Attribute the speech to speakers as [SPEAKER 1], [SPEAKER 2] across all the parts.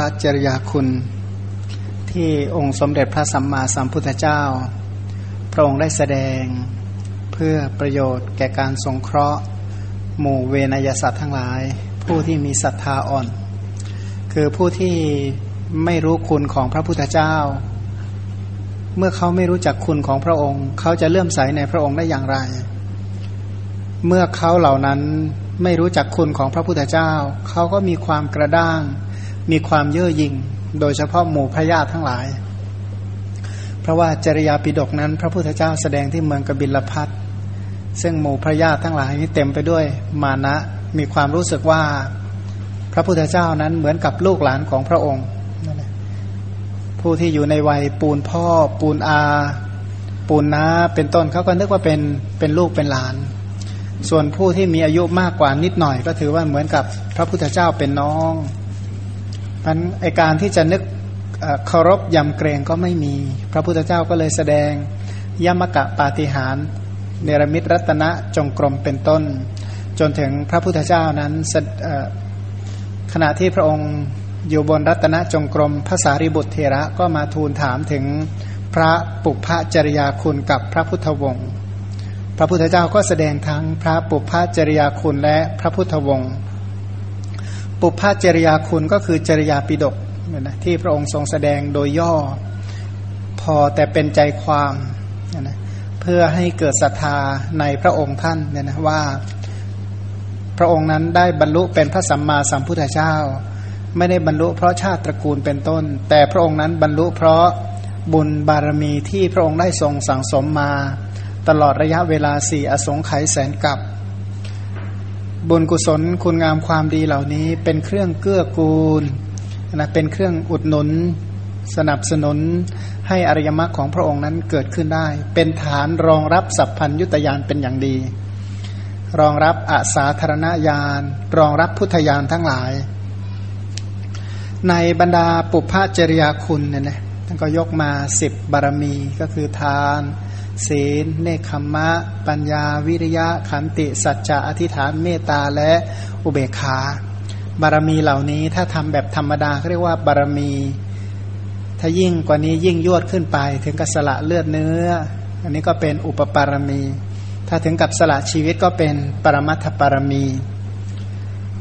[SPEAKER 1] พระจริยาคุณที่องค์สมเด็จพระสัมมาสัมพุทธเจ้า พระองค์ได้แสดงเพื่อประโยชน์แก่การสงเคราะห์ หมู่เวนยสัตว์ทั้งหลาย ผู้ที่มีศรัทธาอ่อน คือผู้ที่ไม่รู้คุณของพระพุทธเจ้า เมื่อเขาไม่รู้จักคุณของพระองค์ เขาจะเลื่อมใสในพระองค์ได้อย่างไร เมื่อเขาเหล่านั้นไม่รู้จักคุณของพระพุทธเจ้า เขาก็มีความกระด้าง มีความเย่อหยิ่งโดยเฉพาะหมู่พระญาติทั้งหลาย เพราะว่าจริยาปิดกนั้น พระพุทธเจ้าแสดงที่เมืองกบิลพัทซึ่งหมู่พระญาติทั้งหลายนี้เต็มไปด้วยมานะมีความรู้สึกว่าพระพุทธเจ้านั้นเหมือนกับลูกหลานของพระองค์ ผู้ที่อยู่ในวัยปูนพ่อ ปูนอา ปูนน้าเป็นต้นเขาก็นึกว่าเป็นเป็นลูกเป็นหลาน ส่วนผู้ที่มีอายุมากกว่านิดหน่อยก็ถือว่าเหมือนกับพระพุทธเจ้าเป็นน้อง มันไอการที่จะนึกเคารพยำเกรงก็ไม่มี พระพุทธเจ้าก็เลยแสดงยมกะปาฏิหารเนรมิตรัตนะจงกรมเป็นต้น จนถึงพระพุทธเจ้านั้นขณะที่พระองค์อยู่บนรัตนจงกรมภาษาริบุตรเทระก็มาทูลถามถึงพระปุพพจริยาคุณกับพระพุทธวงศ์พระพุทธเจ้าก็แสดงทั้งพระปุพพจริยาคุณและพระพุทธวงศ์ ปุพพจริยาคุณก็คือจริยาปิดกนะที่พระองค์ทรงแสดงโดยย่อ พอแต่เป็นใจความนะเพื่อให้เกิดศรัทธาในพระองค์ท่านเนี่ยนะว่า พระองค์นั้นได้บรรลุเป็นพระสัมมาสัมพุทธเจ้า ไม่ได้บรรลุเพราะชาติตระกูลเป็นต้น แต่พระองค์นั้นบรรลุเพราะบุญบารมีที่พระองค์ได้ทรงสั่งสมมา ตลอดระยะเวลาสี่อสงไขยแสนกับ บุญกุศลคุณงามความดีเหล่านี้เป็นเครื่องเกื้อกูลนะเป็นเครื่องอุดหนุน สนับสนุนให้อริยมรรคของพระองค์นั้นเกิดขึ้นได้ เป็นฐานรองรับสัพพัญยุตยานเป็นอย่างดี รองรับอาสาธารณญาณรองรับพุทธญาณทั้งหลาย ในบรรดาปุพพจริยาคุณเนี่ยนะท่านก็ยกมาสิบบารมีก็คือทาน ศีล เนคขมะ ปัญญาวิริยะ ขันติสัจจะอธิษฐานเมตตาและอุเบกขา บารมีเหล่านี้ถ้าทำแบบธรรมดาเรียกว่าบารมี ถ้ายิ่งกว่านี้ยิ่งยวดขึ้นไป ถึงกับสละเลือดเนื้อ อันนี้ก็เป็นอุปปารมี ถ้าถึงกับสละชีวิตก็เป็นปรมัตถปารมี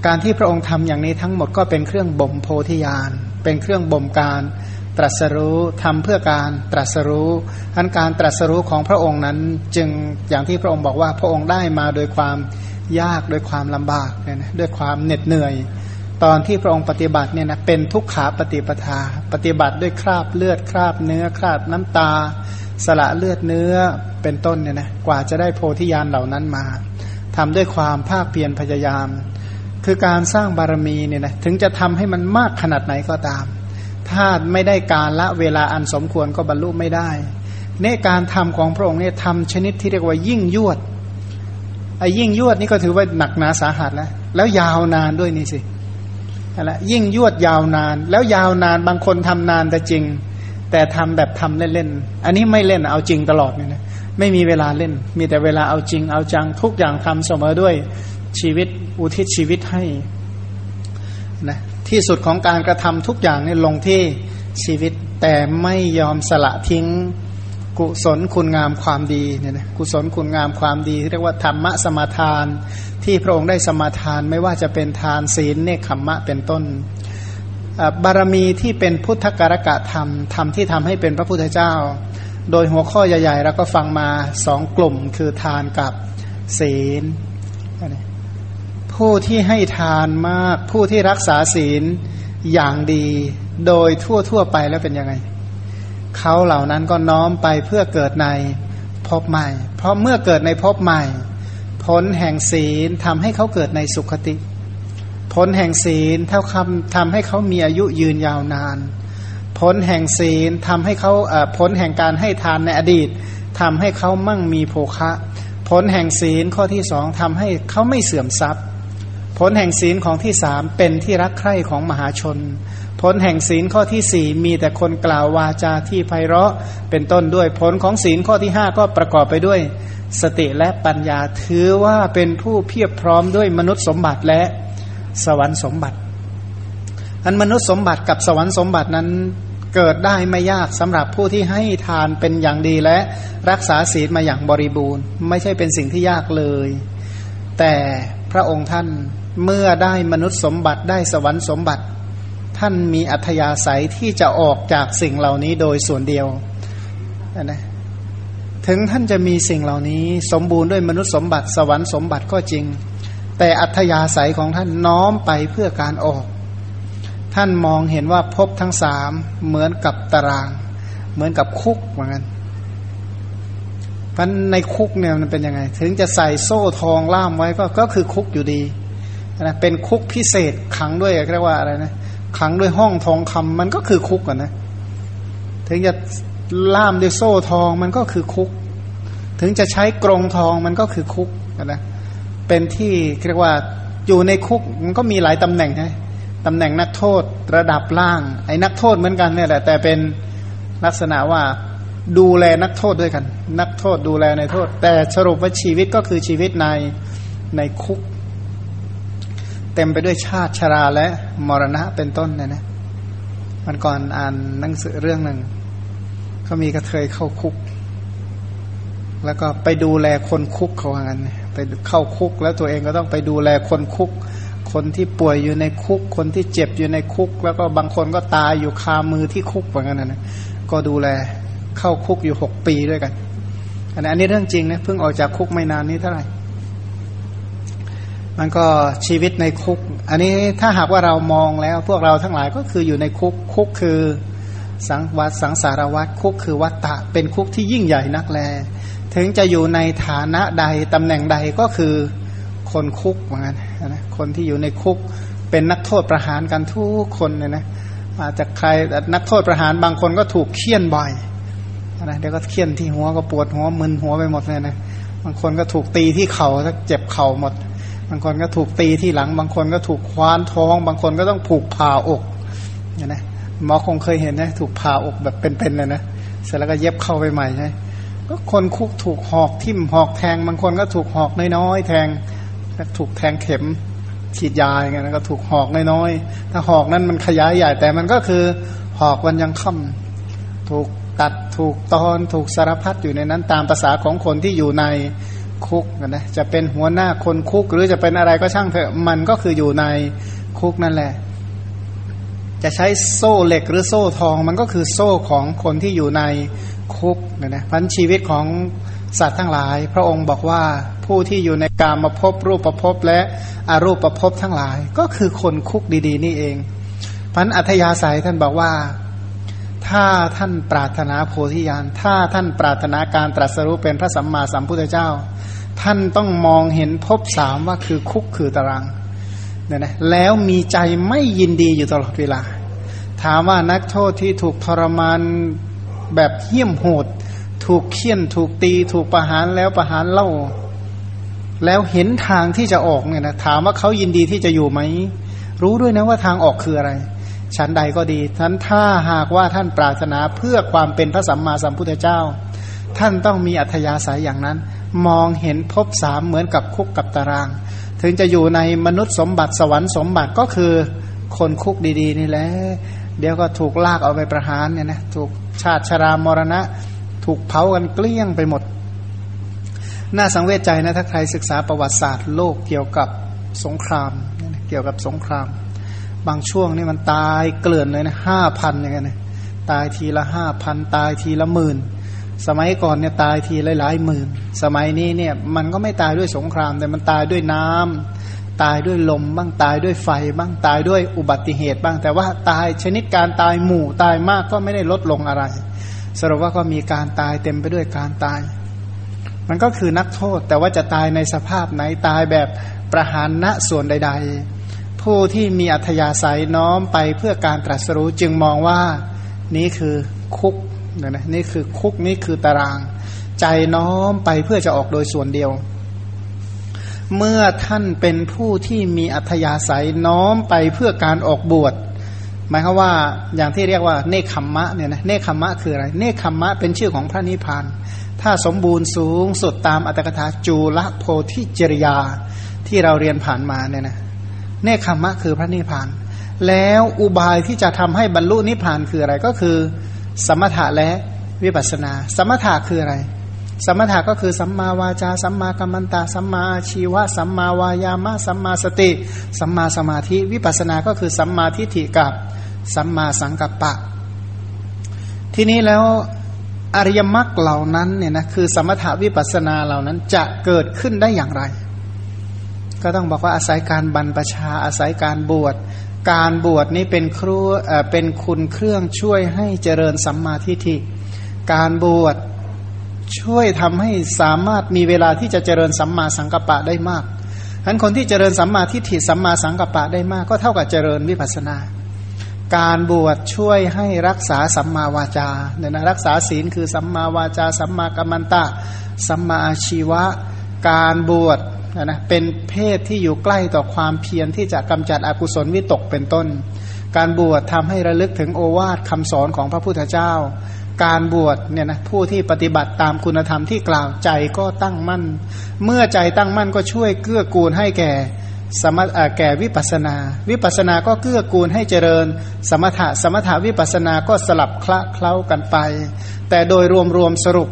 [SPEAKER 1] การที่พระองค์ทำอย่างนี้ทั้งหมดก็เป็นเครื่องบ่มโพธิญาณเป็นเครื่องบ่มการ ตรัสรู้ทำเพื่อการตรัสรู้อันการตรัสรู้ของพระองค์นั้นจึงอย่างที่พระองค์บอกว่าพระองค์ได้มาโดยความยากโดยความลำบากเนี่ยนะด้วยความเหน็ดเหนื่อย ตอนที่พระองค์ปฏิบัติเนี่ยนะเป็นทุกขาปฏิปทา ปฏิบัติด้วยคราบเลือดคราบเนื้อคราบน้ำตา สละเลือดเนื้อเป็นต้นเนี่ยนะกว่าจะได้โพธิญาณเหล่านั้นมาทำด้วยความภาคเพียรพยายาม คือการสร้างบารมีเนี่ยนะถึงจะทำให้มันมากขนาดไหนก็ตาม ถ้าไม่ได้การละเวลาอันสมควรก็บรรลุไม่ได้ในการทำของพระองค์เนี่ยทำชนิดที่เรียกว่ายิ่งยวดไอ้ยิ่งยวดนี่ก็ถือว่าหนักหนาสาหัสแล้วแล้วยาวนานด้วยนี่สิอะไรยิ่งยวดยาวนาน แล้วยาวนานบางคนทำนานแต่จริง แต่ทำแบบทำเล่นๆอันนี้ไม่เล่นเอาจริงตลอดเนี่ยนะไม่มีเวลาเล่น มีแต่เวลาเอาจริงเอาจังทุกอย่างทำเสมอด้วยชีวิตอุทิศชีวิตให้นะ ที่สุดของการกระทำทุกอย่างเนี่ยลงที่ชีวิต แต่ไม่ยอมสละทิ้งกุศลคุณงามความดีเนี่ยนะกุศลคุณงามความดี เรียกว่าธรรมะสมาทาน ที่พระองค์ได้สมาทานไม่ว่าจะเป็นทานศีลเนคขมมะเป็นต้น บารมีที่เป็นพุทธการกะธรรมธรรมที่ทำให้เป็นพระพุทธเจ้า โดยหัวข้อใหญ่ๆเราก็ฟังมาสองกลุ่มคือทานกับศีล ผู้ที่ให้ทานมาก ผู้ที่รักษาศีลอย่างดี โดยทั่วๆไปแล้วเป็นยังไง เขาเหล่านั้นก็น้อมไปเพื่อเกิดในพบใหม่ เพราะเมื่อเกิดในพบใหม่ ผลแห่งศีลทำให้เขาเกิดในสุขติ ผลแห่งศีลเท่าคำทำให้เขามีอายุยืนยาวนาน ผลแห่งศีลทำให้เขาผลแห่งการให้ทานในอดีตทำให้เขามั่งมีโภคะ ผลแห่งศีลข้อที่สองทำให้เขาไม่เสื่อมทรัพย์ ผลแห่งศีลของที่สามเป็นที่รักใคร่ของมหาชน ผลแห่งศีลข้อที่สี่มีแต่คนกล่าววาจาที่ไพเราะเป็นต้นด้วย ผลของศีลข้อที่ห้าก็ประกอบไปด้วย สติและปัญญาถือว่าเป็นผู้เพียบพร้อมด้วยมนุษย์สมบัติและสวรรค์สมบัติอันมนุษย์สมบัติกับสวรรค์สมบัตินั้นเกิดได้ไม่ยากสำหรับผู้ที่ให้ทานเป็นอย่างดีและรักษาศีลมาอย่างบริบูรณ์ ไม่ใช่เป็นสิ่งที่ยากเลย แต่พระองค์ท่าน เมื่อได้มนุษย์สมบัติได้สวรรค์สมบัติ ท่านมีอัธยาศัยที่จะออกจากสิ่งเหล่านี้โดยส่วนเดียวนะถึงท่านจะมีสิ่งเหล่านี้สมบูรณ์ด้วยมนุษย์สมบัติ สวรรค์สมบัติก็จริง แต่อัธยาศัยของท่านน้อมไปเพื่อการออก ท่านมองเห็นว่าพบทั้งสามเหมือนกับตาราง เหมือนกับคุกเหมือนกันพันในคุกเนี่ยมันเป็นยังไง ถึงจะใส่โซ่ทองล่ามไว้ก็ก็คือคุกอยู่ดี นะเป็นคุกพิเศษขังด้วยเรียกว่าอะไรนะขังด้วยห้องทองคำมันก็คือคุกอะนะถึงจะล่ามด้วยโซ่ทองมันก็คือคุก ถึงจะใช้กรงทองมันก็คือคุกนะเป็นที่เรียกว่าอยู่ในคุกมันก็มีหลายตำแหน่งใช่ตำแหน่งนักโทษระดับล่าง ไอ้นักโทษเหมือนกันเนี่ยแหละแต่เป็นลักษณะว่าดูแลนักโทษด้วยกัน นักโทษดูแลในโทษ แต่สรุปว่าชีวิตก็คือชีวิตในในคุก เต็มไปด้วยชาติชราและมรณะเป็นต้นเนี่ยนะมันก่อนอ่านหนังสือเรื่องหนึ่งเขามีกระเทยเข้าคุก แล้วก็ไปดูแลคนคุกเขาว่างั้นไปเข้าคุก แล้วตัวเองก็ต้องไปดูแลคนคุก คนที่ป่วยอยู่ในคุก คนที่เจ็บอยู่ในคุก แล้วก็บางคนก็ตายอยู่คามือที่คุกว่างั้นนะก็ดูแลเข้าคุกอยู่หกปีด้วยกันอันนี้เรื่องจริงนะเพิ่งออกจากคุกไม่นานนี้เท่าไหร่ มันก็ชีวิตในคุก อันนี้ถ้าหากว่าเรามองแล้ว พวกเราทั้งหลายก็คืออยู่ในคุกคุกคือสังวัตสังสารวัตคุกคือวัตตะ เป็นคุกที่ยิ่งใหญ่นักแล ถึงจะอยู่ในฐานะใดตำแหน่งใดก็คือคนคุกเหมือนกันนะคนที่อยู่ในคุกเป็นนักโทษประหารกันทุกคนเนี่ยนะอาจจะใครนักโทษประหารบางคนก็ถูกเคี่ยนบ่อยนะเดี๋ยวก็เคี่ยนที่หัวก็ปวดหัวมึนหัวไปหมดเลยนะบางคนก็ถูกตีที่เขา้าเจ็บเข่าหมด บางคนก็ถูกตีที่หลัง บางคนก็ถูกคว้านท้อง บางคนก็ต้องผูกผ่าอกเนี่ยนะหมอคงเคยเห็นนะถูกผ่าอกแบบเป็นๆเลยนะเสร็จแล้วก็เย็บเข้าไปใหม่ใช่ก็คนคุกถูกหอกทิ่มหอกแทง บางคนก็ถูกหอกน้อยๆแทงถูกแทงเข็มฉีดยาอย่างเงี้ยก็ถูกหอกน้อยๆถ้าหอกนั้นมันขยายใหญ่แต่มันก็คือหอกวันยังค่ำถูกตัดถูกตอนถูกสารพัดอยู่ในนั้นตามภาษาของคนที่อยู่ใน คุกนะจะเป็นหัวหน้าคนคุกหรือจะเป็นอะไรก็ช่างเถอะมันก็คืออยู่ในคุกนั่นแหละ จะใช้โซ่เหล็กหรือโซ่ทอง มันก็คือโซ่ของคนที่อยู่ในคุกนะนะพันชีวิตของสัตว์ทั้งหลาย พระองค์บอกว่าผู้ที่อยู่ในการมาพบรูปประพบและอารูปประพบทั้งหลาย ก็คือคนคุกดี ๆ นี่เองพันอัธยาศัยท่านบอกว่าถ้าท่านปรารถนาโพธิญาณถ้าท่านปรารถนาการตรัสรู้เป็นพระสัมมาสัมพุทธเจ้า ท่านต้องมองเห็นภพสามว่าคือคุกคือตารางเนี่ยนะแล้วมีใจไม่ยินดีอยู่ตลอดเวลา ถามว่านักโทษที่ถูกทรมานแบบเหี้ยมโหด ถูกเคี่ยนถูกตี ถูกประหารแล้วประหารเล่า แล้วเห็นทางที่จะออกเนี่ยนะถามว่าเขายินดีที่จะอยู่ไหม รู้ด้วยนะว่าทางออกคืออะไรชั้นใดก็ดีท่านถ้าหากว่าท่านปรารถนาเพื่อความเป็นพระสัมมาสัมพุทธเจ้า ท่านต้องมีอัธยาศัยอย่างนั้น มองเห็นภพสามเหมือนกับคุกกับตาราง ถึงจะอยู่ในมนุษย์สมบัติสวรรค์สมบัติก็คือคนคุกดีๆ นี่แหละเดี๋ยวก็ถูกลากเอาไปประหารเนี่ยนะถูกชาติชรามรณะ ถูกเผากันเกลี้ยงไปหมด น่าสังเวชใจนะถ้าใครศึกษาประวัติศาสตร์โลกเกี่ยวกับสงคราม เกี่ยวกับสงคราม บางช่วงนี่มันตายเกลื่อนเลยนะห้าพันอย่างเงี้ยนะตายทีละห้าพันตายทีละหมื่น สมัยก่อนเนี่ยตายทีหลายๆหมื่น สมัยนี้เนี่ยมันก็ไม่ตายด้วยสงคราม แต่มันตายด้วยน้ำตายด้วยลมบ้างตายด้วยไฟบ้างตายด้วยอุบัติเหตุบ้าง แต่ว่าตายชนิดการตายหมู่ตายมากก็ไม่ได้ลดลงอะไร สรุปว่าก็มีการตายเต็มไปด้วยการตาย มันก็คือนักโทษ แต่ว่าจะตายในสภาพไหนตายแบบประหารณส่วนใด ๆ ผู้ที่มีอัธยาศัยน้อมไปเพื่อการตรัสรู้จึงมองว่า นี้คือคุก นะนะนี่คือคุกนี่คือตาราง ใจน้อมไปเพื่อจะออกโดยส่วนเดียว เมื่อท่านเป็นผู้ที่มีอัธยาศัยน้อมไปเพื่อการออกบวชหมายความว่าอย่างที่เรียกว่าเนคขมมะเนี่ยนะเนคขมมะคืออะไร เนคขมมะเป็นชื่อของพระนิพพาน ถ้าสมบูรณ์สูงสุดตามอัตถกถาจูลโพธิจริยาที่เราเรียนผ่านมาเนี่ยนะเนคขมมะคือพระนิพพาน แล้วอุบายที่จะทำให้บรรลุนิพพานคืออะไรก็คือ สมถะและวิปัสนา สมถะคืออะไร สมถะก็คือสัมมาวาจา สัมมากัมมันตา สัมมาชีวะ สัมมาวายามะ สัมมาสติ สัมมาสมาธิ วิปัสนาก็คือสัมมาทิฏฐิกับสัมมาสังกัปปะ ทีนี้แล้วอริยมรรคเหล่านั้นเนี่ยนะคือสมถะวิปัสนาเหล่านั้นจะเกิดขึ้นได้อย่างไร ก็ต้องบอกว่าอาศัยการบรรพชาอาศัยการบวช การบวชนี้เป็นครูเป็นคุณเครื่องช่วยให้เจริญสัมมาทิฏฐิ การบวชช่วยทำให้สามารถมีเวลาที่จะเจริญสัมมาสังกัปปะได้มากฉะนั้นคนที่เจริญสัมมาทิฏฐิสัมมาสังกัปปะได้มาก ก็เท่ากับเจริญวิปัสนา การบวชช่วยให้รักษาสัมมาวาจาเนี่ยนะรักษาศีลคือสัมมาวาจา สัมมากัมมันตะ สัมมาอาชีวะ การบวช นะเป็นเพศที่อยู่ใกล้ต่อความเพียรที่จะกำจัดอกุศลวิตกเป็นต้น การบวชทำให้ระลึกถึงโอวาทคำสอนของพระพุทธเจ้า การบวชเนี่ยนะผู้ที่ปฏิบัติตามคุณธรรมที่กล่าวใจก็ตั้งมั่น เมื่อใจตั้งมั่นก็ช่วยเกื้อกูลให้แก่สมแก่วิปัสนา วิปัสนาก็เกื้อกูลให้เจริญ สมถะสมถะวิปัสนาก็สลับคละเคล้ากันไป แต่โดยรวมๆสรุป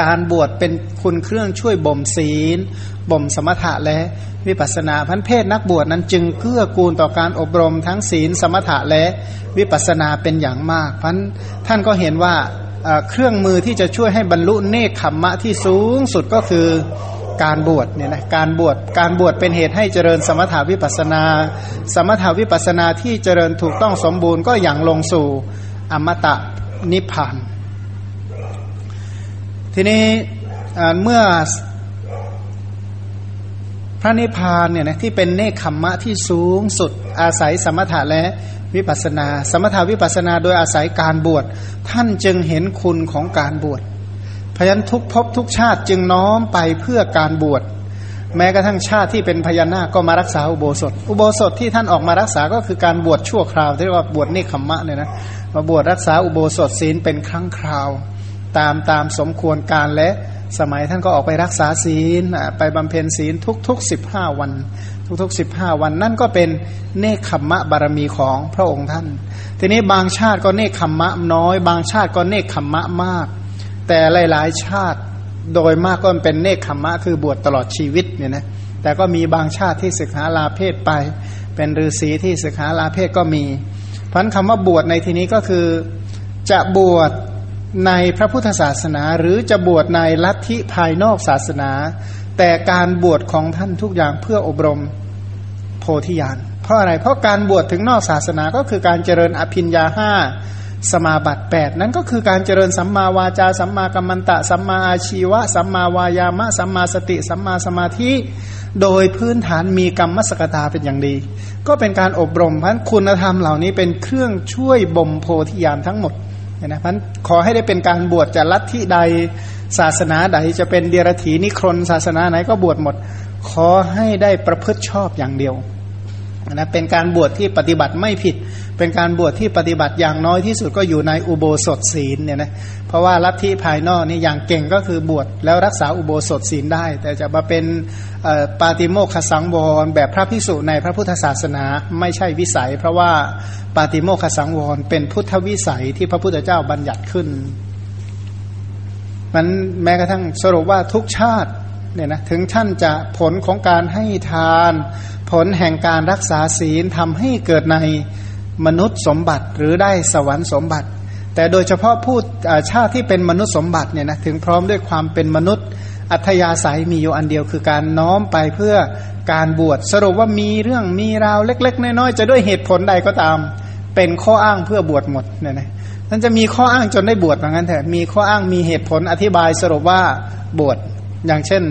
[SPEAKER 1] การบวชเป็นคุณเครื่องช่วยบ่มศีลบ่มสมถะและวิปัสนาพันเพศนักบวชนั้นจึงเกื้อกูลต่อการอบรมทั้งศีลสมถะและวิปัสนาเป็นอย่างมากพันท่านก็เห็นว่าเครื่องมือที่จะช่วยให้บรรลุเนคขมมะที่สูงสุดก็คือการบวชเนี่ยนะการบวชการบวชเป็นเหตุให้เจริญสมถาวิปัสนา สมถาวิปัสนาที่เจริญถูกต้องสมบูรณ์ก็อย่างลงสู่อมตะนิพพาน ทีนี้เมื่อพระนิพพานเนี่ยนะที่เป็นเนคขมมะที่สูงสุดอาศัยสมถะและวิปัสนา สมถาวิปัสนาโดยอาศัยการบวชท่านจึงเห็นคุณของการบวชพยันทุกภพทุกชาติจึงน้อมไปเพื่อการบวชแม้กระทั่งชาติที่เป็นพญานาคก็มารักษาอุโบสถ อุโบสถที่ท่านออกมารักษาก็คือการบวชชั่วคราวที่เรียกว่าบวชเนคขมมะเนี่ยนะมาบวชรักษาอุโบสถศีลเป็นครั้งคราว ตามตามสมควรการและสมัยท่านก็ออกไปรักษาศีลไปบำเพ็ญศีลทุกๆสิบห้าวัน ทุกๆสิบห้าวันนั่นก็เป็นเนคขมมะบารมีของพระองค์ท่าน ทีนี้บางชาติก็เนคขมมะน้อย บางชาติก็เนคขมมะมาก แต่หลายๆชาติโดยมากก็เป็นเนคขมมะคือบวชตลอดชีวิตเนี่ยนะแต่ก็มีบางชาติที่ศึกษาลาเพศไป เป็นฤาษีที่ศึกษาลาเพศก็มีพันคำว่าบวชในที่นี้ก็คือจะบวช ในพระพุทธศาสนา หรือจะบวชในลัทธิภายนอกศาสนา แต่การบวชของท่านทุกอย่างเพื่ออบรมโพธิญาณเพราะอะไรเพราะการบวชถึงนอกศาสนาก็คือการเจริญอภิญญาห้าสมาบัติ8นั้นก็คือการเจริญสัมมาวาจา สัมมากัมมันตะ สัมมาอาชีวะ สัมมาวายามะ สัมมาสติ สัมมาสมาธิ โดยพื้นฐานมีกรรมสกตาเป็นอย่างดี ก็เป็นการอบรมพันคุณธรรมเหล่านี้เป็นเครื่องช่วยบ่มโพธิญาณทั้งหมด นะพันขอให้ได้เป็นการบวชจะลัทธิใดศาสนาใดจะเป็นเดียรถีนิครนศาสนาไหนก็บวชหมด ขอให้ได้ประพฤติชอบอย่างเดียว นะเป็นการบวชที่ปฏิบัติไม่ผิด เป็นการบวชที่ปฏิบัติอย่างน้อยที่สุดก็อยู่ในอุโบสถศีลเนี่ยนะเพราะว่าลัทธิภายนอกนี่อย่างเก่งก็คือบวชแล้วรักษาอุโบสถศีลได้ แต่จะมาเป็นปาติโมกขสังวรแบบพระพิสุในพระพุทธศาสนาไม่ใช่วิสัย เพราะว่าปาติโมกขสังวรเป็นพุทธวิสัยที่พระพุทธเจ้าบัญญัติขึ้นมันแม้กระทั่งสรุปว่าทุกชาติ เนี่ยนะถึงท่านจะผลของการให้ทาน ผลแห่งการรักษาศีลทำให้เกิดในมนุษย์สมบัติหรือได้สวรรค์สมบัติ แต่โดยเฉพาะผู้ชาติที่เป็นมนุษย์สมบัติเนี่ยนะถึงพร้อมด้วยความเป็นมนุษย์อัธยาศัยมีอยู่อันเดียวคือการน้อมไปเพื่อการบวชสรุปว่ามีเรื่องมีราวเล็ก ๆ น้อยๆจะด้วยเหตุผลใดก็ตาม เป็นข้ออ้างเพื่อบวชหมดเนี่ยนะมันจะมีข้ออ้างจนได้บวชเหมือนกันเถอะมีข้ออ้างมีเหตุผลอธิบายสรุปว่าบวช อย่างเช่น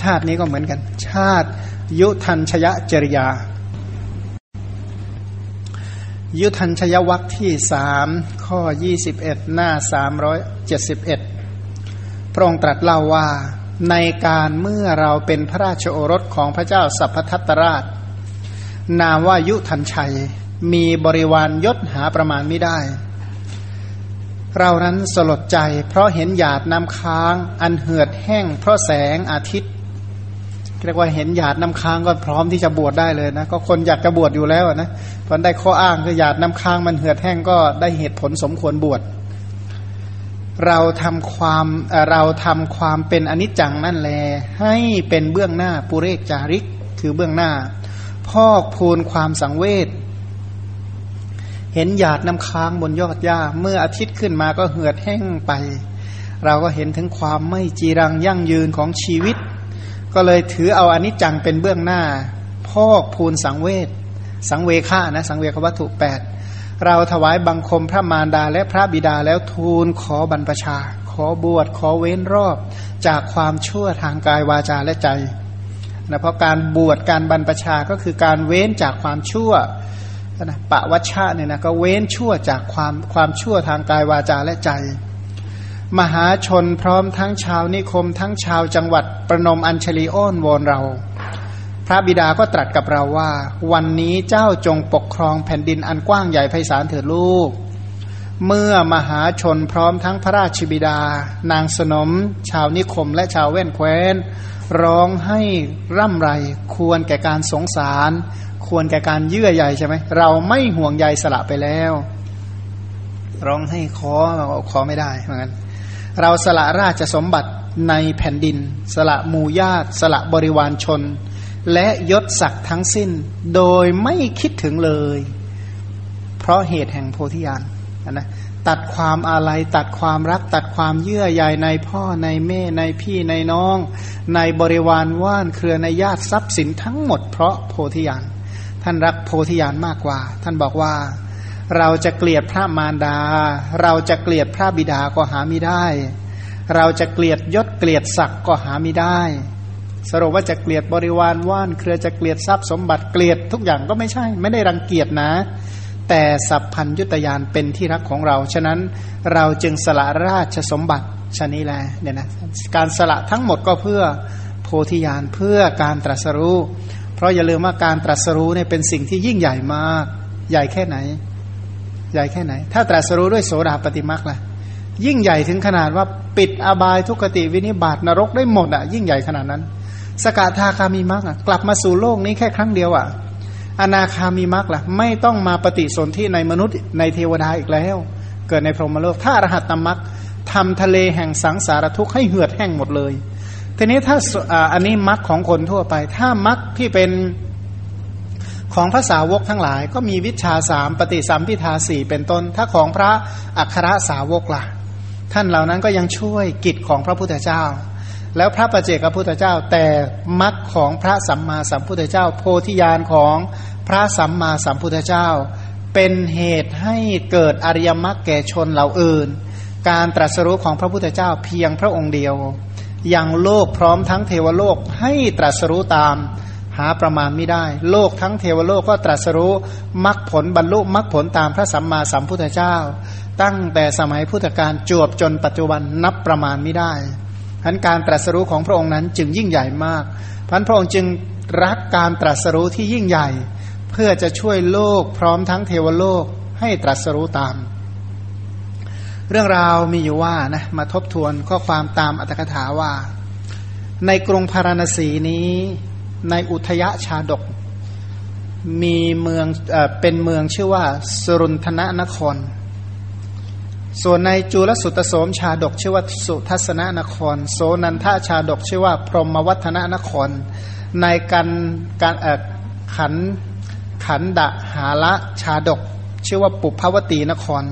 [SPEAKER 1] ชาตินี้ก็เหมือนกัน ชาติ ยุทันชยจริยา ยุทันชยวัคที่สามข้อยี่สิบเอ็ดหน้าสามร้อยเจ็ดสิบเอ็ดพระองค์ตรัสเล่าว่าในการเมื่อเราเป็นพระราชโอรสของพระเจ้าสัพพทัตตราช นามว่ายุทันชัย มีบริวารยศหาประมาณไม่ได้ เรานั้นสลดใจ เพราะเห็นหยาดน้ำค้าง อันเหือดแห้ง เพราะแสงอาทิตย์เรียกว่าเห็นหยาดน้ำค้างก็พร้อมที่จะบวชได้เลยนะ ก็คนอยากจะบวชอยู่แล้วนะพอได้ข้ออ้างคือหยาดน้ำค้างมันเหือดแห้งก็ได้เหตุผลสมควรบวชเราทำความเราทำความเป็นอนิจจังนั่นแล ให้เป็นเบื้องหน้าปุเรกจาริก คือเบื้องหน้า พอกพูนความสังเวช เห็นหยาดน้ำค้างบนยอดหญ้า เมื่ออาทิตย์ขึ้นมาก็เหือดแห้งไป เราก็เห็นถึงความไม่จีรังยั่งยืนของชีวิต ก็เลยถือเอาอนิจจังเป็นเบื้องหน้า พอกพูนสังเวชสังเวฆานะสังเวควัตถุแปดเราถวายบังคมพระมารดาและพระบิดาแล้วทูลขอบรรพชา ขอบวชขอเว้นรอบจากความชั่วทางกายวาจาและใจนะเพราะการบวชการบรรพชาก็คือการเว้นจากความชั่ว นะปะวัชชะเนี่ยนะก็เว้นชั่วจากความความชั่วทางกายวาจาและใจ มหาชนพร้อมทั้งชาวนิคม ทั้งชาวจังหวัดประนมอัญชลีอ้อนวอนเรา พระบิดาก็ตรัสกับเราว่า วันนี้เจ้าจงปกครองแผ่นดินอันกว้างใหญ่ไพศาลเถิดลูก เมื่อมหาชนพร้อมทั้งพระราชบิดา นางสนม ชาวนิคมและชาวแว่นแคว้น ร้องให้ร่ำไรควรแก่การสงสาร ควรแก่การเยื่อใยใช่ไหมเราไม่ห่วงใยสละไปแล้ว ร้องให้ขอขอไม่ได้เหมือนกันเราสละราชสมบัติในแผ่นดิน สละหมู่ญาติ สละบริวารชน และยศศักดิ์ทั้งสิ้น โดยไม่คิดถึงเลย เพราะเหตุแห่งโพธิญาณนะตัดความอาลัยตัดความรัก ตัดความเยื่อใยในพ่อในแม่ในพี่ในน้อง ในบริวารว่านเครือในญาติทรัพย์สินทั้งหมดเพราะโพธิญาณ ท่านรักโพธิญาณมากกว่า ท่านบอกว่า เราจะเกลียดพระมารดา เราจะเกลียดพระบิดาก็หาไม่ได้ เราจะเกลียดยศเกลียดศักดิ์ก็หาไม่ได้ สรุปว่าจะเกลียดบริวารว่าน เครือจะเกลียดทรัพย์สมบัติเกลียดทุกอย่างก็ไม่ใช่ ไม่ได้รังเกียจนะ แต่สัพพัญยุตยานเป็นที่รักของเรา ฉะนั้นเราจึงสละราชสมบัติชนี้แหละเนี่ยนะการสละทั้งหมดก็เพื่อโพธิญาณเพื่อการตรัสรู้ เพราะอย่าลืมว่าการตรัสรู้เนี่ยเป็นสิ่งที่ยิ่งใหญ่มาก ใหญ่แค่ไหน ใหญ่แค่ไหน ถ้าตรัสรู้ด้วยโสดาปฏิมักล่ะ ยิ่งใหญ่ถึงขนาดว่าปิดอบายทุกติวินิบาตนรกได้หมดอะ ยิ่งใหญ่ขนาดนั้น สกทาคามีมรรคกลับมาสู่โลกนี้แค่ครั้งเดียวอะ อนาคามีมรรคล่ะ ไม่ต้องมาปฏิสนธิในมนุษย์ในเทวดาอีกแล้ว เกิดในพรหมโลก ถ้าอรหัตตมรรคทำทะเลแห่งสังสารทุกข์ให้เหือดแห้งหมดเลย ทีนี้ถ้าอันนี้มรรคของคนทั่วไป ถ้ามรรคที่เป็นของภาษาวกทั้งหลาย ก็มีวิชาสามปฏิสัมพิทาสี่เป็นต้น ถ้าของพระอัครสาวกล่ะ ท่านเหล่านั้นก็ยังช่วยกิจของพระพุทธเจ้า แล้วพระประเจกพระพุทธเจ้า แต่มรรคของพระสัมมาสัมพุทธเจ้า โพธิญาณของพระสัมมาสัมพุทธเจ้า เป็นเหตุให้เกิดอริยมรรคแก่ชนเหล่าอื่น การตรัสรู้ของพระพุทธเจ้าเพียงพระองค์เดียว ยังโลกพร้อมทั้งเทวโลกให้ตรัสรู้ตามหาประมาณไม่ได้ โลกทั้งเทวโลกก็ตรัสรู้มรรคผลบรรลุมรรคผลตามพระสัมมาสัมพุทธเจ้า ตั้งแต่สมัยพุทธกาลจวบจนปัจจุบันนับประมาณไม่ได้พันการตรัสรู้ของพระองค์นั้นจึงยิ่งใหญ่มากพันพระองค์จึงรักการตรัสรู้ที่ยิ่งใหญ่ เพื่อจะช่วยโลกพร้อมทั้งเทวโลกให้ตรัสรู้ตาม เรื่องราวมีอยู่ว่านะมาทบทวนข้อความตามอัตถกถาว่า ในกรุงพาราณสีนี้ในอุทยชาดก มีเมืองเอเป็นเมืองชื่อว่าสรุนธนะนคร ส่วนในจุลสุตโสมชาดกชื่อว่าสุทัศนนคร โสนันทชาดกชื่อว่าพรหมวัฒนนคร ในการการขันขันดะหาละชาดก ชื่อว่าปุพวตีนคร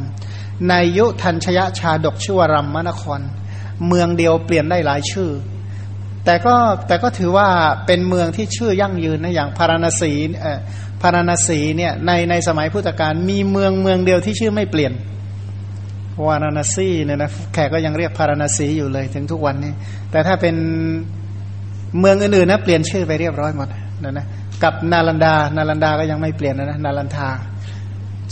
[SPEAKER 1] ในยุทัญชยชาดกชื่อว่ารัมมนคร เมืองเดียวเปลี่ยนได้หลายชื่อ แต่ก็แต่ก็ถือว่าเป็นเมืองที่ชื่อยั่งยืนนะอย่างพาราณสีพาราณสีเนี่ยในในสมัยพุทธกาลมีเมืองเมืองเดียวที่ชื่อไม่เปลี่ยนวาราณสีเนี่ยนะแขกก็ยังเรียกพาราณสีอยู่เลยถึงทุกวันนี้ แต่ถ้าเป็นเมืองอื่นๆนะเปลี่ยนชื่อไปเรียบร้อยหมดนะนะกับนาลันดา นาลันดาก็ยังไม่เปลี่ยนนะนะนาลันทา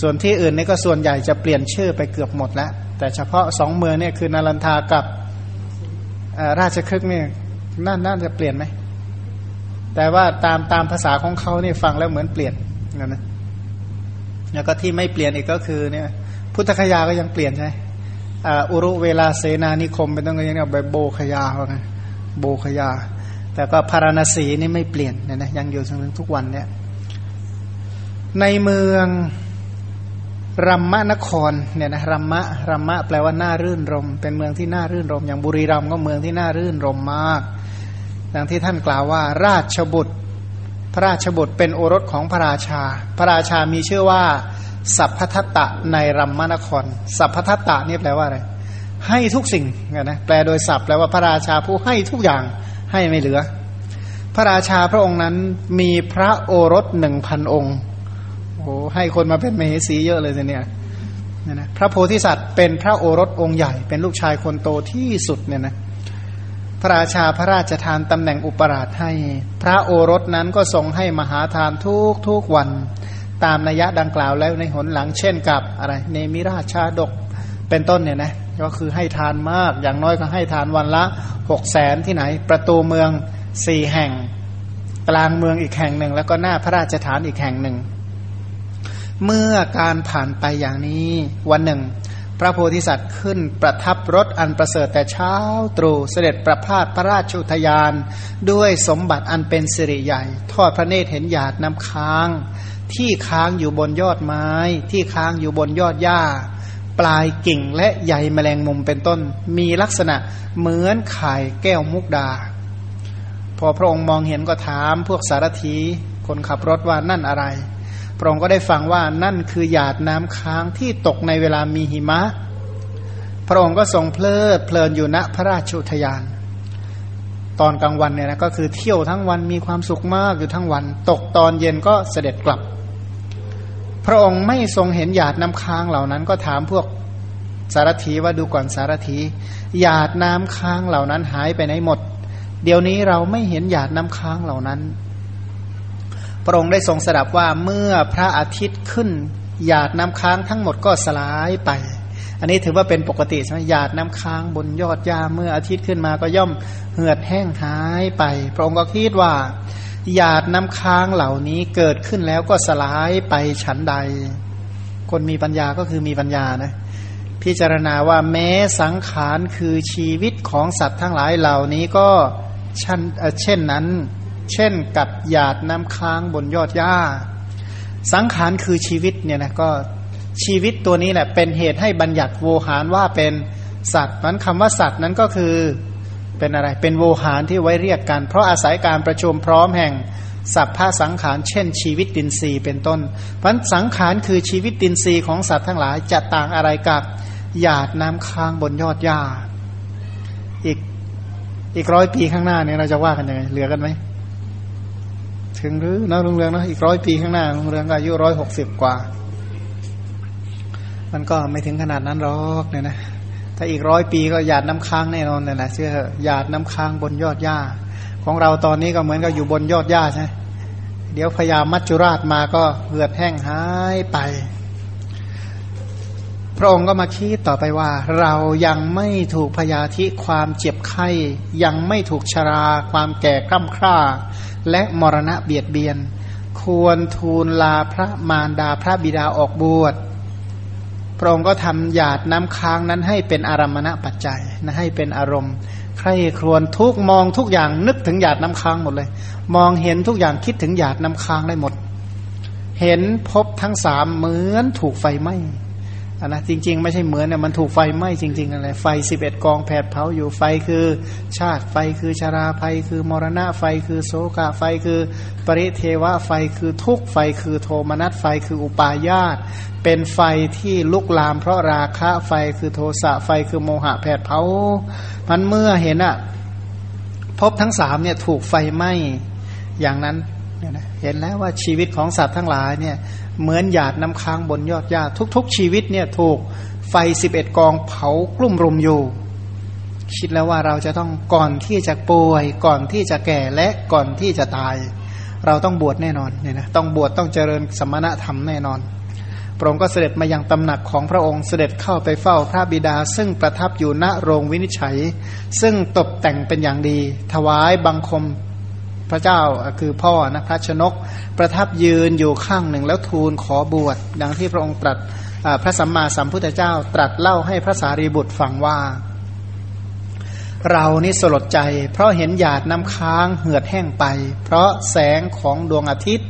[SPEAKER 1] ส่วนที่อื่นนี่ก็ส่วนใหญ่จะเปลี่ยนชื่อไปเกือบหมดแล้ว แต่เฉพาะสองเมืองเนี่ยคือนาลันทากับราชครึกเนี่ยน่าน่าจะเปลี่ยนไหมแต่ว่าตามตามภาษาของเขาเนี่ยฟังแล้วเหมือนเปลี่ยนนะนะแล้วก็ที่ไม่เปลี่ยนอีกก็คือเนี่ย พุทธคยาก็ยังเปลี่ยนใช่อุรุเวลาเสนานิคมเป็นต้องอย่างนี้แบบโบขยาเขาไงโบขยา แต่ก็พาราณสีนี่ไม่เปลี่ยนนี่ยนะยังอยู่จนถึงทุกวันเนี่ยในเมือง รัมมะนครเนี่ยนะรัมมะรัมมะแปลว่าน่ารื่นรม เป็นเมืองที่น่ารื่นรม อย่างบุรีรัมย์ก็เมืองที่น่ารื่นรมมาก ดังที่ท่านกล่าวว่า ราชบุตร พระราชบุตรเป็นโอรสของพระราชา พระราชามีชื่อว่า สัพพทัตตะในรัมมนคร สัพพทัตตะนี่แปลว่าอะไรให้ทุกสิ่งนะแปลโดยศัพท์แปลว่าพระราชาผู้ให้ทุกอย่างให้ไม่เหลือ พระราชาพระองค์นั้นมีพระโอรสหนึ่งพันองค์ โอ้ให้คนมาเป็นเมหสีเยอะเลยเนี่ยนะพระโพธิสัตว์เป็นพระโอรสองค์ใหญ่ เป็นลูกชายคนโตที่สุดเนี่ยนะพระราชาพระราชทานตำแหน่งอุปราชให้ พระโอรสนั้นก็ทรงให้มหาทานทุกทุกวัน ตามนัยยะดังกล่าวแล้วในหนหลังเช่นกับอะไรเนมิราชชาดกเป็นต้นเนี่ยนะก็คือให้ทานมากอย่างน้อยก็ให้ทานวันละหกแสนที่ไหน ประตูเมืองสี่แห่ง กลางเมืองอีกแห่งหนึ่ง แล้วก็หน้าพระราชฐานอีกแห่งหนึ่ง เมื่อการผ่านไปอย่างนี้ วันหนึ่ง พระโพธิสัตว์ขึ้นประทับรถอันประเสริฐแต่เช้าตรู่เสด็จประพาสพระราชุทยาน ด้วยสมบัติอันเป็นสิริใหญ่ ทอดพระเนตรเห็นหยาดน้ำค้าง ที่ค้างอยู่บนยอดไม้ ที่ค้างอยู่บนยอดหญ้า ปลายกิ่งและใยแมลงมุมเป็นต้น มีลักษณะเหมือนไข่แก้วมุกดา พอพระองค์มองเห็นก็ถามพวกสารถีคนขับรถว่านั่นอะไร พระองค์ก็ได้ฟังว่านั่นคือหยาดน้ำค้างที่ตกในเวลามีหิมะ พระองค์ก็ทรงเพลิดเพลินอยู่ณพระราชุทยาน ตอนกลางวันเนี่ยนะก็คือเที่ยวทั้งวันมีความสุขมากอยู่ทั้งวัน ตกตอนเย็นก็เสด็จกลับ พระองค์ไม่ทรงเห็นหยาดน้ำค้างเหล่านั้นก็ถามพวกสารถีว่าดูก่อนสารถีหยาดน้ำค้างเหล่านั้นหายไปไหนหมด เดี๋ยวนี้เราไม่เห็นหยาดน้ำค้างเหล่านั้น ระองค์ได้ทรงสดับว่าเมื่อพระอาทิตย์ขึ้น หยาดน้ำค้างทั้งหมดก็สลายไป อันนี้ถือว่าเป็นปกติใช่ไหมหยาดน้ำค้างบนยอดหญ้าเมื่ออาทิตย์ขึ้นมาก็ย่อมเหือดแห้งหายไป พระองค์ก็คิดว่าหยาดน้ำค้างเหล่านี้เกิดขึ้นแล้วก็สลายไปฉันใด คนมีปัญญาก็คือมีปัญญานะพิจารณาว่าแม้สังขารคือชีวิตของสัตว์ทั้งหลายเหล่านี้ก็ชันเช่นนั้น เช่นกับหยาดน้ำค้างบนยอดหญ้า สังขารคือชีวิตเนี่ยนะก็ชีวิตตัวนี้แหละเป็นเหตุให้บัญญัติโวหารว่าเป็นสัตว์นั้นคำว่าสัตว์นั้นก็คือเป็นอะไร เป็นโวหารที่ไว้เรียกกัน เพราะอาศัยการประชุมพร้อมแห่งสัพพะสังขารเช่นชีวิตดินทรีย์เป็นต้น เพราะสังขารคือชีวิตดินทรีย์ของสัตว์ทั้งหลายจะต่างอะไรกับหยาดน้ำค้างบนยอดหญ้า อีกอีกร้อยปีข้างหน้าเนี่ยเราจะว่ากันยังไงเหลือกันไหม ถึงหรือนะลุงเรืองนะอีกร้อยปีข้างหน้าลุงเรืองก็อายุร้อยหกสิบกว่า มันก็ไม่ถึงขนาดนั้นหรอกเนี่ยนะถ้าอีกร้อยปีก็หยาดน้ำค้างแน่นอนเลยนะเชื่อหยาดน้ำค้างบนยอดหญ้า ของเราตอนนี้ก็เหมือนกับอยู่บนยอดหญ้าใช่เดี๋ยวพญามัจจุราชมาก็เหือดแห้งหายไป พระองค์ก็มาคิดต่อไปว่า เรายังไม่ถูกพยาธิความเจ็บไข้ ยังไม่ถูกชรา ความแก่กล้ำคร่า และมรณะเบียดเบียน ควรทูลลาพระมารดาพระบิดาออกบวชพระองค์ก็ทำหยาดน้ำค้างนั้นให้เป็นอารมณะปัจจัยนะให้เป็นอารมณ์ ใครครวญทุกมองทุกอย่างนึกถึงหยาดน้ำค้างหมดเลย มองเห็นทุกอย่างคิดถึงหยาดน้ำค้างได้หมด เห็นพบทั้งสามเหมือนถูกไฟไหม้ อันนะจริง ๆ ไม่ใช่เหมือนเนี่ยมันถูกไฟไหม้จริงๆอะไรไฟสิบเอ็ดกองแผดเผาอยู่ไฟคือ ชาติไฟคือชาราไฟคือมรณะไฟคือโสกาไฟคือปริเทวะไฟคือทุกไฟคือโทมนัสไฟคืออุปาญาตเป็นไฟที่ลุกลามเพราะราคะไฟคือโทสะไฟคือโมหะแผดเผามันเมื่อเห็นอะพบทั้งสามเนี่ยถูกไฟไหม้อย่างนั้น เห็นแล้วว่าชีวิตของสัตว์ทั้งหลายเนี่ยเหมือนหยาดน้ำค้างบนยอดหญ้าทุก ๆ ชีวิตเนี่ยถูกไฟสิบเอ็ดกองเผากลุ่มรุมอยู่ คิดแล้วว่าเราจะต้องก่อนที่จะป่วย ก่อนที่จะแก่และก่อนที่จะตาย เราต้องบวชแน่นอนเนี่ยนะต้องบวชต้องเจริญสมณธรรมแน่นอนพระองค์ก็เสด็จมายังตำหนักของพระองค์เสด็จเข้าไปเฝ้าพระบิดา ซึ่งประทับอยู่ณโรงวินิจฉัย ซึ่งตกแต่งเป็นอย่างดี ถวายบังคม พระเจ้าคือพ่อนะพระชนก ประทับยืนอยู่ข้างหนึ่งแล้วทูลขอบวชดังที่พระองค์ตรัสพระสัมมาสัมพุทธเจ้า ตรัสเล่าให้พระสารีบุตรฟังว่า เรานี่สลดใจ เพราะเห็นหยาดน้ำค้างเหือดแห้งไป เพราะแสงของดวงอาทิตย์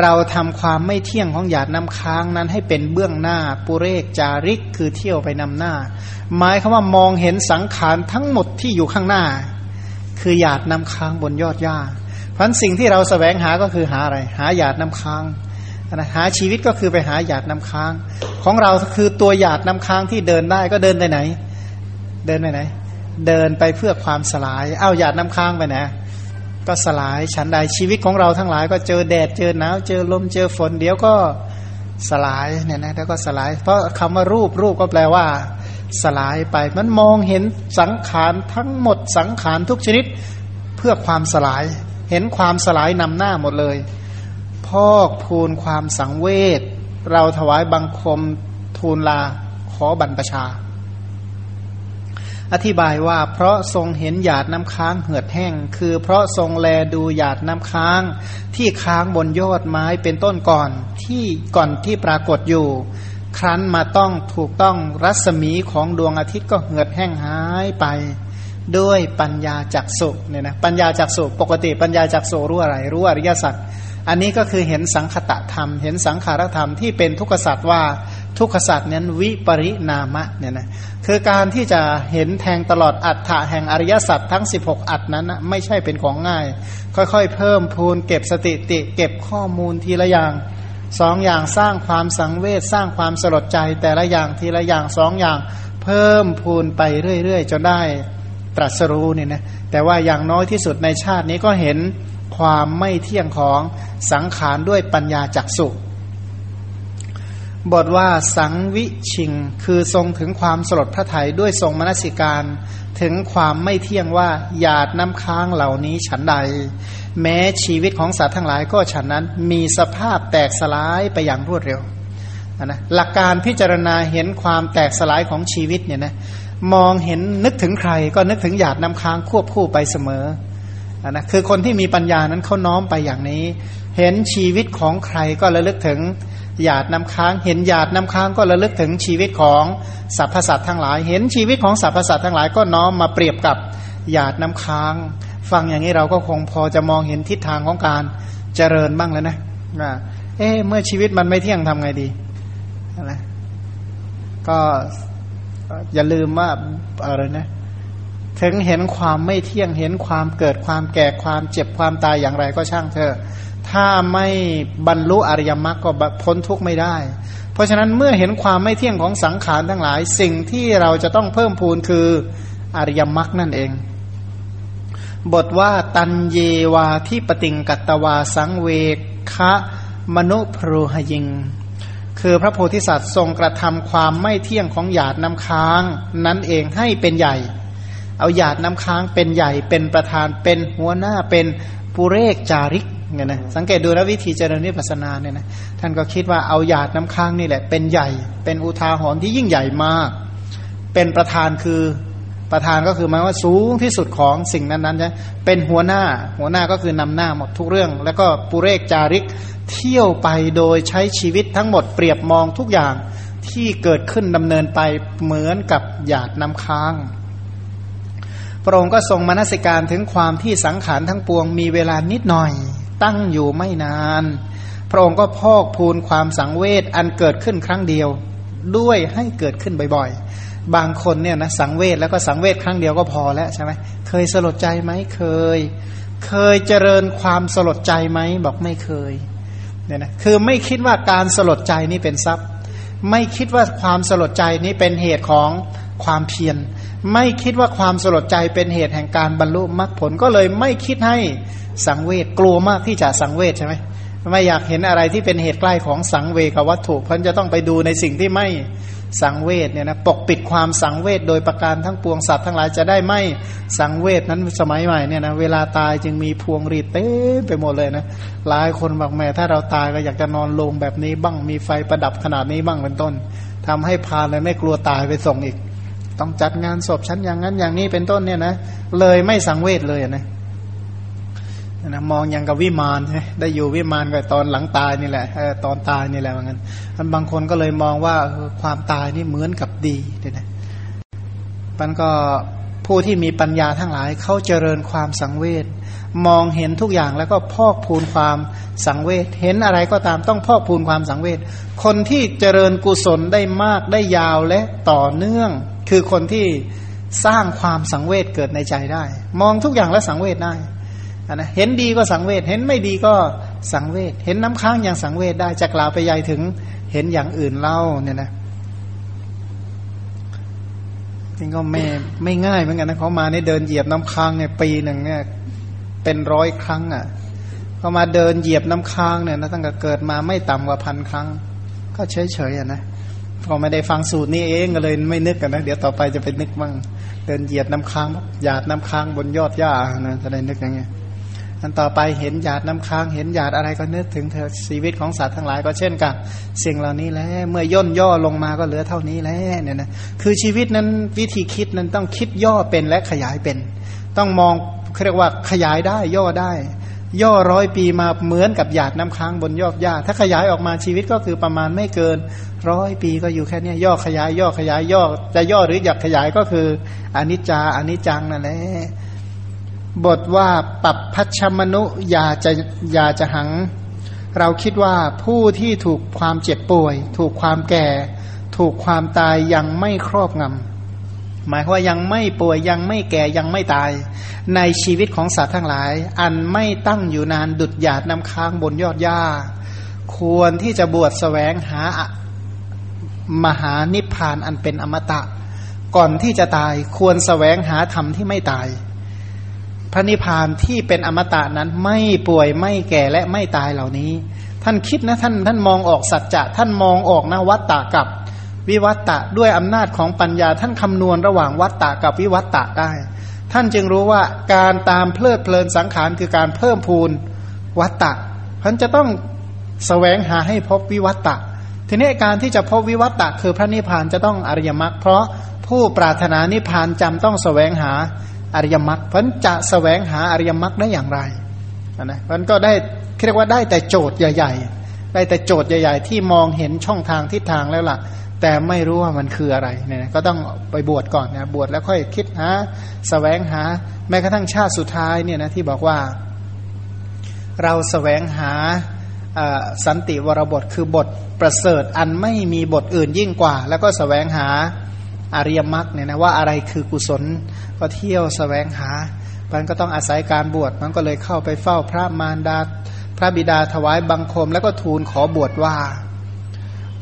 [SPEAKER 1] เราทำความไม่เที่ยงของหยาดน้ำค้างนั้นให้เป็นเบื้องหน้าปุเรกจาริกคือเที่ยวไปนำหน้า หมายคำว่ามองเห็นสังขารทั้งหมดที่อยู่ข้างหน้า คือหยาดน้ำค้างบนยอดหญ้า เพราะสิ่งที่เราสแสวงหาก็คือหาอะไร หาหยาดน้ำค้างนะหาชีวิตก็คือไปหาหยาดน้ำค้าง ของเราคือตัวหยาดน้ำค้างที่เดินได้ก็เดินไปไหน เดินไปไหน เดินไปเพื่อความสลาย เอ้าหยาดน้ำค้างไปไหนก็สลายฉันใดชีวิตของเราทั้งหลาย ก็เจอแดดเจอหนาวเจอลมเจอฝนเดี๋ยวก็สลายเนี่ยนะแล้วก็สลาย เพราะคำว่ารูปรูปก็แปลว่า สลายไป มันมองเห็นสังขารทั้งหมดสังขารทุกชนิดเพื่อความสลาย เห็นความสลายนำหน้าหมดเลย พอกพูนความสังเวชเราถวายบังคมทูลลาขอบรรพชา อธิบายว่าเพราะทรงเห็นหยาดน้ำค้างเหือดแห้ง คือเพราะทรงแลดูหยาดน้ำค้างที่ค้างบนยอดไม้เป็นต้นก่อนที่ก่อนที่ปรากฏอยู่ ครั้นมาต้องถูกต้องรัศมีของดวงอาทิตย์ก็เหือดแห้งหายไป ด้วยปัญญาจักสุเนี่ยนะปัญญาจักสุปกติปัญญาจักสุรู้อะไรรู้อริยสัจอันนี้ก็คือเห็นสังคตะธรรม เห็นสังขารธรรมที่เป็นทุกขสัจว่าทุกขสัจนั้นวิปริณามะเนี่ยนะคือการที่จะเห็นแทงตลอดอัฏฐะแห่งอริยสัจทั้ง 16 อัฏนั้นนะไม่ใช่เป็นของง่าย ค่อยๆ เพิ่มพูนเก็บสติติ เก็บข้อมูลทีละอย่าง สองอย่างสร้างความสังเวชสร้างความสลดใจ แต่ละอย่างทีละอย่างสองอย่างเพิ่มพูนไปเรื่อย ๆ จนได้ตรัสรู้เนี่ยนะแต่ว่าอย่างน้อยที่สุดในชาตินี้ก็เห็นความไม่เที่ยงของสังขารด้วยปัญญาจักสุบทว่าสังวิชิง คือทรงถึงความสลดพระไทยด้วยทรงมนสิการ ถึงความไม่เที่ยงว่าหยาดน้ำค้างเหล่านี้ฉันใด แม้ชีวิตของสัตว์ทั้งหลายก็ฉันนั้นมีสภาพแตกสลายไปอย่างรวดเร็วนะหลักการพิจารณาเห็นความแตกสลายของชีวิตเนี่ยนะมองเห็นนึกถึงใครก็นึกถึงหยาดน้ำค้างควบคู่ไปเสมอนะคือคนที่มีปัญญานั้นเขาน้อมไปอย่างนี้ เห็นชีวิตของใครก็ระลึกถึงหยาดน้ำค้าง เห็นหยาดน้ำค้างก็ระลึกถึงชีวิตของสรรพสัตว์ทั้งหลาย เห็นชีวิตของสรรพสัตว์ทั้งหลายก็น้อมมาเปรียบกับหยาดน้ำค้าง ฟังอย่างนี้เราก็คงพอจะมองเห็นทิศทางของการเจริญบ้างแล้วนะว่าเอ๊เมื่อชีวิตมันไม่เที่ยงทำไงดีนะก็อย่าลืมว่าอะไรนะ ถึงเห็นความไม่เที่ยงเห็นความเกิดความแก่ความเจ็บความตายอย่างไรก็ช่างเถอะถ้าไม่บรรลุอริยมรรคก็พ้นทุกข์ไม่ได้ เพราะฉะนั้นเมื่อเห็นความไม่เที่ยงของสังขารทั้งหลาย สิ่งที่เราจะต้องเพิ่มพูนคืออริยมรรคนั่นเอง บทว่าตันเยวาที่ปติงกัตวาสังเวคะมนุพรูหยิง คือพระโพธิสัตว์ทรงกระทำความไม่เที่ยงของหยาดน้ำค้าง นั้นเองให้เป็นใหญ่ เอาหยาดน้ำค้างเป็นใหญ่เป็นประธานเป็นหัวหน้าเป็นปุเรกจาริกเนี่ยนะสังเกตดูนะวิธีเจริญวิปัสนาเนี่ยนะท่านก็คิดว่าเอาหยาดน้ำค้างนี่แหละเป็นใหญ่ เป็นอุทาหรณ์ที่ยิ่งใหญ่มาก เป็นประธานคือ ประธานก็คือหมายว่าสูงที่สุดของสิ่งนั้นๆใช่เป็นหัวหน้าหัวหน้าก็คือนำหน้าหมดทุกเรื่อง แล้วก็ปุเรกจาริกเที่ยวไปโดยใช้ชีวิตทั้งหมดเปรียบมองทุกอย่างที่เกิดขึ้นดำเนินไปเหมือนกับหยาดน้ำค้าง พระองค์ก็ทรงมนสิการถึงความที่สังขารทั้งปวงมีเวลานิดหน่อย ตั้งอยู่ไม่นาน พระองค์ก็พอกพูนความสังเวชอันเกิดขึ้นครั้งเดียว ด้วยให้เกิดขึ้นบ่อยๆ บางคนเนี่ยนะสังเวชแล้วก็สังเวชครั้งเดียวก็พอแล้วใช่ไหมเคยสลดใจไหมเคย เคยเจริญความสลดใจไหมบอกไม่เคยเนี่ยนะคือไม่คิดว่าการสลดใจนี่เป็นทรัพย์ ไม่คิดว่าความสลดใจนี้เป็นเหตุของความเพียรไม่คิดว่าความสลดใจเป็นเหตุแห่งการบรรลุมรรคผลก็เลยไม่คิดให้สังเวชกลัวมากที่จะสังเวชใช่ไหมไม่อยากเห็นอะไรที่เป็นเหตุใกล้ของสังเวกวัตถุเพราะจะต้องไปดูในสิ่งที่ไม่ สังเวชเนี่ยนะปกปิดความสังเวชโดยประการทั้งปวงสัตว์ทั้งหลายจะได้ไม่สังเวชนั้นสมัยใหม่เนี่ยนะเวลาตายจึงมีพวงรีดเต้ไปหมดเลยนะหลายคนบอกแม่ถ้าเราตายก็อยากจะนอนลงแบบนี้บ้างมีไฟประดับขนาดนี้บ้างเป็นต้นทำให้พาเลยไม่กลัวตายไปส่งอีก ต้องจัดงานศพชั้นอย่างนั้นอย่างนี้เป็นต้นเนี่ยนะเลยไม่สังเวชเลยนะ นะมองยังกับวิมานใช่ได้อยู่วิมานกับตอนหลังตายนี่แหละตอนตายนี่แหละเหมือนกันมันบางคนก็เลยมองว่าความตายนี่เหมือนกับดีเนี่ยมันก็ผู้ที่มีปัญญาทั้งหลายเขาเจริญความสังเวชมองเห็นทุกอย่างแล้วก็พอกพูนความสังเวชเห็นอะไรก็ตามต้องพอกพูนความสังเวชคนที่เจริญกุศลได้มากได้ยาวและต่อเนื่อง คือคนที่สร้างความสังเวชเกิดในใจได้ มองทุกอย่างแล้วสังเวชได้ นะเห็นดีก็สังเวชเห็นไม่ดีก็สังเวชเห็นน้ำค้างอย่างสังเวชได้จะกล่าวไปใหญ่ถึงเห็นอย่างอื่นเล่าเนี่ยนะจริงก็ไม่ไม่ง่ายเหมือนกันนะเขามาเนี่ยเดินเหยียบน้ำค้างเนี่ยปีหนึ่งเนี่ย เป็นร้อยครั้งอะเขามาเดินเหยียบน้ำค้างเนี่ยนะตั้งแต่เกิดมาไม่ต่ำกว่าพันครั้ง ก็เฉยเฉยอะนะพอไม่ได้ฟังสูตรนี้เองก็เลยไม่นึกกันนะเดี๋ยวต่อไปจะไปนึกบ้างเดินเหยียบน้ำค้างหยาดน้ำค้างบนยอดหญ้านะจะได้นึกอย่างเงี้ย อันต่อไปเห็นหยาดน้ำค้างเห็นหยาดอะไรก็นึกถึงเธอชีวิตของสัตว์ทั้งหลายก็เช่นกัน สิ่งเหล่านี้แล้วเมื่อย่นย่อลงมาก็เหลือเท่านี้แล้วเนี่ยนะคือชีวิตนั้นวิธีคิดนั้นต้องคิดย่อเป็นและขยายเป็น ต้องมองเรียกว่าขยายได้ย่อได้ ย่อร้อยปีมาเหมือนกับหยาดน้ำค้างบนยอดหญ้าถ้าขยายออกมาชีวิตก็คือประมาณไม่เกินร้อยปีก็อยู่แค่นี้ย่อขยายย่อขยายย่อจะย่อหรืออยากขยายก็คืออนิจจาอนิจจังนั่นแหละ บทว่าปรับพัชมนุยาจะยาจะหัง เราคิดว่าผู้ที่ถูกความเจ็บป่วย ถูกความแก่ ถูกความตายยังไม่ครอบงำหมายว่ายังไม่ป่วยยังไม่แก่ยังไม่ตาย ในชีวิตของสัตว์ทั้งหลาย อันไม่ตั้งอยู่นานดุดหยาดน้ำค้างบนยอดหญ้า ควรที่จะบวชแสวงหามหานิพพานอันเป็นอมตะ ก่อนที่จะตายควรแสวงหาธรรมที่ไม่ตาย พระนิพพานที่เป็นอมตะนั้นไม่ป่วยไม่แก่และไม่ตายเหล่านี้ ท่านคิดนะท่านท่านมองออกสัจจะท่านมองออกนะวัตตะกับวิวัตตะด้วยอำนาจของปัญญาท่านคำนวณระหว่างวัตตะกับวิวัตตะได้ ท่านจึงรู้ว่าการตามเพลิดเพลินสังขารคือการเพิ่มพูนวัตตะท่านจะต้องสแสวงหาให้พบวิวัตตะทีนี้การที่จะพบวิวัตตะคือพระนิพพานจะต้องอริยมรรคเพราะผู้ปรารถนานิพพานจำต้องสแสวงหา อริยมรรคเพราะจะสแสวงหาอริยมรรคได้อย่างไรนะมันก็ได้เรียกว่าได้แต่โจทย์ใหญ่ ๆ ได้แต่โจทย์ใหญ่ ๆ ที่มองเห็นช่องทางทิศทางแล้วล่ะ แต่ไม่รู้ว่ามันคืออะไรเนี่ยก็ต้องไปบวชก่อนนะบวชแล้วค่อยคิดหาสแสวงหาแม้กระทั่งชาติสุดท้ายเนี่ยนะที่บอกว่า เราสแสวงหาสันติวรบทคือบทประเสริฐอันไม่มีบทอื่นยิ่งกว่า แล้วก็สแสวงหาอริยมรรคเนี่ยนะว่าอะไรคือกุศล ก็เที่ยวสแสวงหา มันก็ต้องอาศัยการบวช มันก็เลยเข้าไปเฝ้าพระมารดา พระบิดาถวายบังคม แล้วก็ทูลขอบวชว่า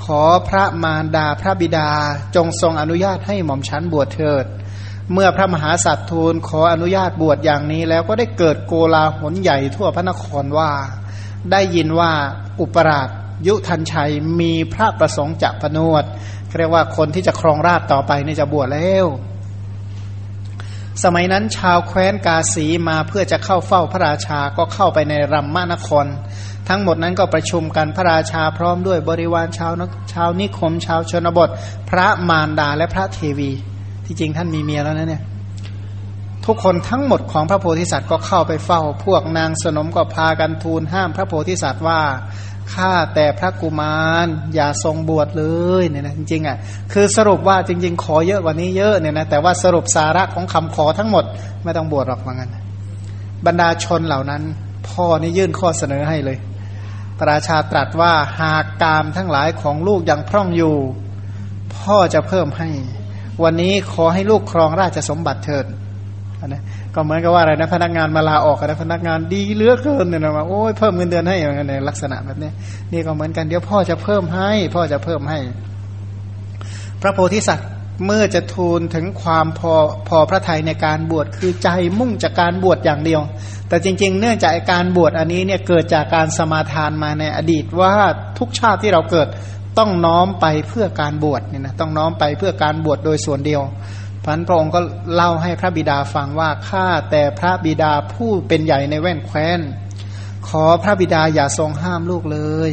[SPEAKER 1] ขอพระมารดาพระบิดาจงทรงอนุญาตให้หม่อมชันบวชเถิด เมื่อพระมหาสัตว์ทูลขออนุญาตบวชอย่างนี้ แล้วก็ได้เกิดโกลาหลใหญ่ทั่วพระนครว่า ได้ยินว่าอุปราชยุทันชัยมีพระประสงค์จะพนวดเรียกว่าคนที่จะครองราชต่อไปนี่จะบวชแล้ว สมัยนั้นชาวแคว้นกาสีมาเพื่อจะเข้าเฝ้าพระราชาก็เข้าไปในรัมมานคร ทั้งหมดนั้นก็ประชุมกันพระราชาพร้อมด้วยบริวารชาวนชาวนิคม ชาวชนบท พระมารดาและพระเทวี ที่จริงท่านมีเมียแล้วนะเนี่ยทุกคนทั้งหมดของพระโพธิสัตว์ก็เข้าไปเฝ้า พวกนางสนมก็พากันทูลห้ามพระโพธิสัตว์ว่า ข้าแต่พระกุมารอย่าทรงบวชเลยเนี่ยนะจริงๆอะคือสรุปว่าจริง ๆ ขอเยอะกว่านี้เยอะเนี่ยนะแต่ว่าสรุปสาระของคำขอทั้งหมดไม่ต้องบวชหรอกว่างั้น บรรดาชนเหล่านั้น พ่อนี่ยื่นข้อเสนอให้เลยพระราชาตรัสว่าหากกามทั้งหลายของลูกยังพร่องอยู่ พ่อจะเพิ่มให้ วันนี้ขอให้ลูกครองราชสมบัติเถิดนะ ก็เหมือนกับว่าอะไรนะพนักงานมาลาออกนะพนักงานดีเหลือเกินเนี่ยนะว่าโอ้ยเพิ่มเงินเดือนให้อย่างเงี้ยลักษณะแบบนี้นี่ก็เหมือนกันเดี๋ยวพ่อจะเพิ่มให้ พ่อจะเพิ่มให้ พระโพธิสัตว์เมื่อจะทูลถึงความพอพอพระทัยในการบวชคือใจมุ่งจากการบวชอย่างเดียว แต่จริง ๆ เนื่องจากการบวชอันนี้เนี่ยเกิดจากการสมาทานมาในอดีตว่าทุกชาติที่เราเกิดต้องน้อมไปเพื่อการบวชเนี่ยนะต้องน้อมไปเพื่อการบวชโดยส่วนเดียว พันพระองค์ก็เล่าให้พระบิดาฟังว่าข้าแต่พระบิดาผู้เป็นใหญ่ในแว่นแคว้น ขอพระบิดาอย่าทรงห้ามลูกเลย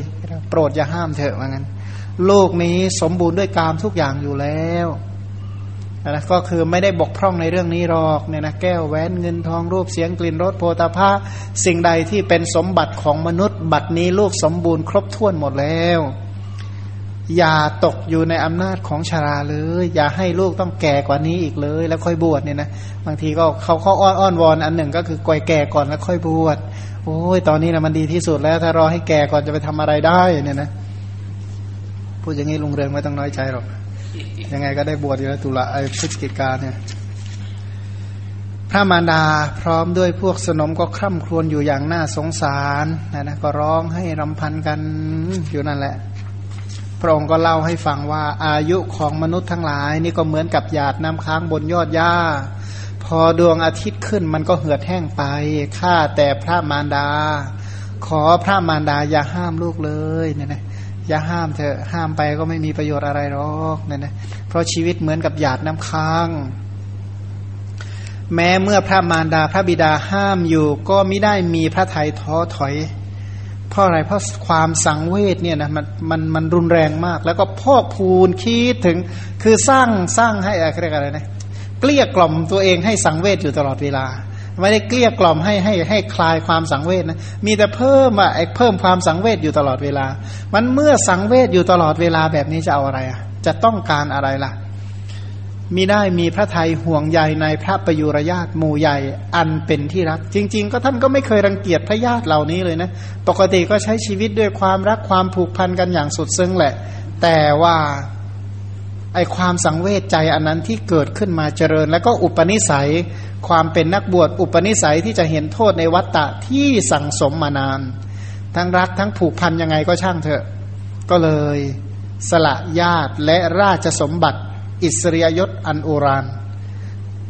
[SPEAKER 1] โปรดอย่าห้ามเถอะว่างั้นลูกนี้สมบูรณ์ด้วยกามทุกอย่างอยู่แล้วนะก็คือไม่ได้บกพร่องในเรื่องนี้หรอกเนี่ยนะแก้วแหวนเงินทองรูปเสียงกลิ่นรสโพธาภาสิ่งใดที่เป็นสมบัติของมนุษย์ บัดนี้ลูกสมบูรณ์ครบถ้วนหมดแล้ว อย่าตกอยู่ในอำนาจของชาราเลย อย่าให้ลูกต้องแก่กว่านี้อีกเลย แล้วค่อยบวชเนี่ยนะบางทีก็เขาเขาอ้อนอ้อนวอนอันหนึ่งก็คือก่อยแก่ก่อนแล้วค่อยบวชโอ้ยตอนนี้นะมันดีที่สุดแล้ว ถ้ารอให้แก่ก่อนจะไปทำอะไรได้เนี่ยนะพูดอย่างนี้ลุงเรืองไม่ต้องน้อยใจหรอกยังไงก็ได้บวชอยู่แล้วตุลาไอ้พฤศจิกาเนี่ยพระมารดาพร้อมด้วยพวกสนมก็คร่ำครวญอยู่อย่างน่าสงสารนะนะก็ร้องให้รำพันกันอยู่นั่นแหละ พระองค์ก็เล่าให้ฟังว่าอายุของมนุษย์ทั้งหลาย นี่ก็เหมือนกับหยาดน้ำค้างบนยอดหญ้า พอดวงอาทิตย์ขึ้นมันก็เหือดแห้งไปข้าแต่พระมารดา ขอพระมารดาอย่าห้ามลูกเลยเนี่ยนะอย่าห้ามเถอะห้ามไปก็ไม่มีประโยชน์อะไรหรอกเนี่ยนะเพราะชีวิตเหมือนกับหยาดน้ำค้าง แม้เมื่อพระมารดาพระบิดาห้ามอยู่ ก็ไม่ได้มีพระทัยท้อถอย เพราะอะไรเพราะความสังเวชเนี่ยนะมันมันมันรุนแรงมาก แล้วก็พอกพูนคิดถึงคือสร้างสร้างให้อะไรเรียกอะไรนะเกลี้ยกล่อมตัวเองให้สังเวชอยู่ตลอดเวลา ไม่ได้เกลี้ยกล่อมให้ให้ให้คลายความสังเวชนะมีแต่เพิ่มอะไอ้เพิ่มความสังเวชอยู่ตลอดเวลา มันเมื่อสังเวชอยู่ตลอดเวลาแบบนี้จะเอาอะไรอะจะต้องการอะไรล่ะ มิได้มีพระไทยห่วงใยในพระประยุรญาติหมู่ใหญ่อันเป็นที่รัก จริง ๆ ก็ท่านก็ไม่เคยรังเกียจพระญาติเหล่านี้เลยนะ ปกติก็ใช้ชีวิตด้วยความรักความผูกพันกันอย่างสุดซึ้งแหละ แต่ว่าไอความสังเวชใจอันนั้นที่เกิดขึ้นมาเจริญ แล้วก็อุปนิสัยความเป็นนักบวชอุปนิสัยที่จะเห็นโทษในวัฏฏะที่สั่งสมมานาน ทั้งรักทั้งผูกพันยังไงก็ช่างเถอะ ก็เลย สละญาติและราชสมบัติ อิสริยยศอันโอราน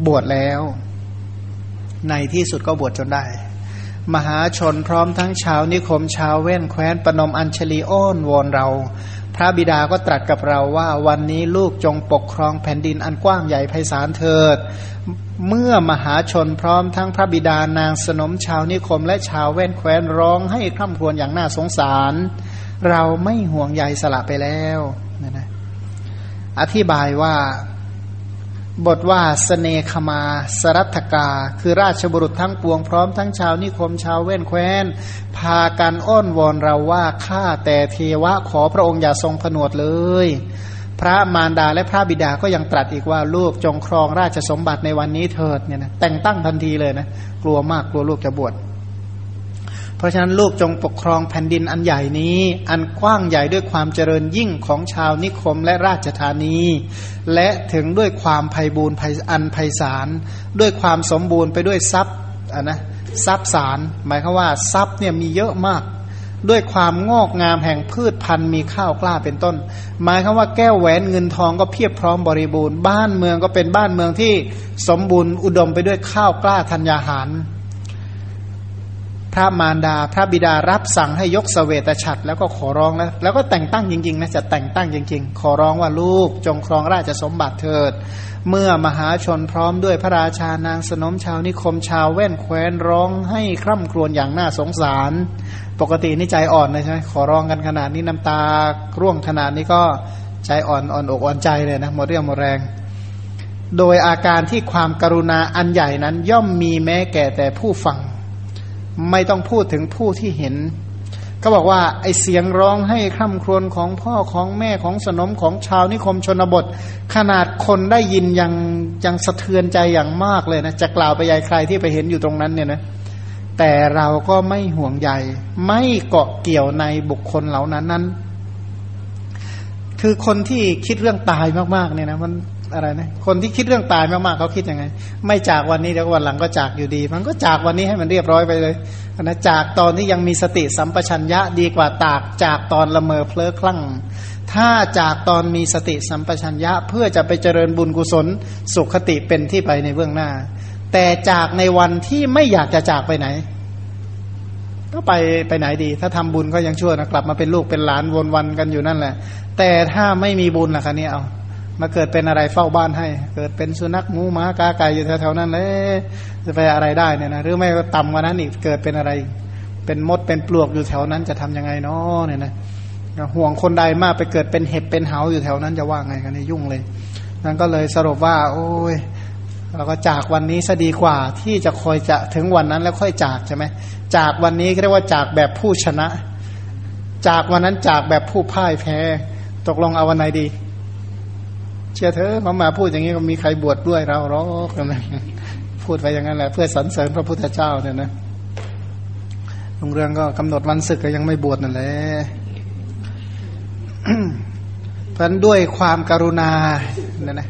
[SPEAKER 1] บวชแล้ว ในที่สุดก็บวชจนได้ มหาชนพร้อมทั้งชาวนิคมชาวเว่นแคว้นปนมอัญชลีอ้อนวอนเรา พระบิดาก็ตรัสกับเราว่าวันนี้ลูกจงปกครองแผ่นดินอันกว้างใหญ่ไพศาลเถิด เมื่อมหาชนพร้อมทั้งพระบิดานางสนมชาวนิคมและชาวเว่นแคว้นร้องให้คร่ำครวญอย่างน่าสงสาร เราไม่ห่วงใยสละไปแล้วนะนะ อธิบายว่าบทว่าสเสนคมาสรัตกา คือราชบุรุษทั้งปวงพร้อมทั้งชาวนิคมชาวเว้นแคว้น พากันอ้อนวอนเราว่าข้าแต่เทวะขอพระองค์อย่าทรงผนวดเลย พระมารดาและพระบิดาก็ยังตรัสอีกว่าลูกจงครองราชสมบัติในวันนี้เถิดเนี่ยนะแต่งตั้งทันทีเลยนะกลัวมากกลัวลูกจะบวช เพราะฉะนั้นลูกจงปกครองแผ่นดินอันใหญ่นี้ อันกว้างใหญ่ด้วยความเจริญยิ่งของชาวนิคมและราชธานี และถึงด้วยความไพ่บูรณ์อันไพศาลด้วยความสมบูรณ์ไปด้วยทรัพย์ะนะทรัพย์สารหมายคือว่าทรัพย์เนี่ยมีเยอะมาก ด้วยความงอกงามแห่งพืชพันธุ์มีข้าวกล้าเป็นต้น หมายคือว่าแก้วแหวนเงินทองก็เพียบพร้อมบริบูรณ์ บ้านเมืองก็เป็นบ้านเมืองที่สมบูรณ์อุดมไปด้วยข้าวกล้าธัญญาหาร พระมารดาพระบิดารับสั่งให้ยกสเสวตฉัตรแล้วก็ขอร้องแล้วแล้วก็แต่งตั้งจริงๆนะจะแต่งตั้งจริง ๆ ขอร้องว่าลูกจงครองราชสมบัติเถิด เมื่อมหาชนพร้อมด้วยพระราชานางสนมชาวนิคมชาวแว่นแคว้นร้องให้คร่ำครวญอย่างน่าสงสาร ปกตินี่ใจอ่อนเลยใช่ไหมขอร้องกันขนาดนี้น้ำตาร่วงขนาดนี้ก็ใจอ่อนอ่อนอกอ่อนใจเลยนะหมดเรี่ยวหมดแรงโดยอาการที่ความกรุณาอันใหญ่นั้นย่อมมีแม้แก่แต่ผู้ฟัง ไม่ต้องพูดถึงผู้ที่เห็น ก็บอกว่าไอเสียงร้องให้คร่ำครวญของพ่อของแม่ของสนมของชาวนิคมชนบท ขนาดคนได้ยินยังยังสะเทือนใจอย่างมากเลยนะจะกล่าวไปยายใครที่ไปเห็นอยู่ตรงนั้นเนี่ยนะแต่เราก็ไม่ห่วงใยไม่เกาะเกี่ยวในบุคคลเหล่านั้นนั้น คือคนที่คิดเรื่องตายมากๆเนี่ยนะมัน อะไรนะคนที่คิดเรื่องตายมากๆเขาคิดยังไง ไม่จากวันนี้เดี๋ยววันหลังก็จากอยู่ดี มันก็จากวันนี้ให้มันเรียบร้อยไปเลยนะจากตอนที่ยังมีสติสัมปชัญญะดีกว่าตากจากตอนละเมอเพลอคลั่ง ถ้าจากตอนมีสติสัมปชัญญะ เพื่อจะไปเจริญบุญกุศลสุขติเป็นที่ไปในเบื้องหน้า แต่จากในวันที่ไม่อยากจะจากไปไหน ก็ไปไปไหนดี ถ้าทำบุญก็ยังชั่วนะกลับมาเป็นลูกเป็นหลานวนวันกันอยู่นั่นแหละ แต่ถ้าไม่มีบุญล่ะคะเนี่ยเอา มาเกิดเป็นอะไรเฝ้าบ้านให้ เกิดเป็นสุนัขหมูหมากาไก่อยู่แถวๆนั้นเลยจะไปอะไรได้เนี่ยนะหรือไม่ก็ต่ำกว่านั้นอีกเกิดเป็นอะไร เป็นมดเป็นปลวกอยู่แถวนั้นจะทํำยังไงเนาะเนี่ยนะห่วงคนใดมากไปเกิดเป็นเห็บเป็นเหาอยู่แถวนั้นจะว่าไงกันนี่ยุ่งเลยนั่นก็เลยสรุปว่า โอ้ยเราก็จากวันนี้ซะดีกว่าที่จะคอยจะถึงวันนั้นแล้วค่อยจากใช่ไหมจากวันนี้เรียกว่าจากแบบผู้ชนะ จากวันนั้นจากแบบผู้พ่ายแพ้ ตกลงเอาวันไหนดี เชื่อเธอเขามาพูดอย่างนี้ก็มีใครบวชดด้วยเราหรอกนะพูดไปอย่างนั้นแหละเพื่อสรรเสริญพระพุทธเจ้าเนี่ยนะลงเรื่องก็กำหนดวันศึกก็ยังไม่บวชนั่นแหละเพราะด้วยความการุณาเนี่ยนะ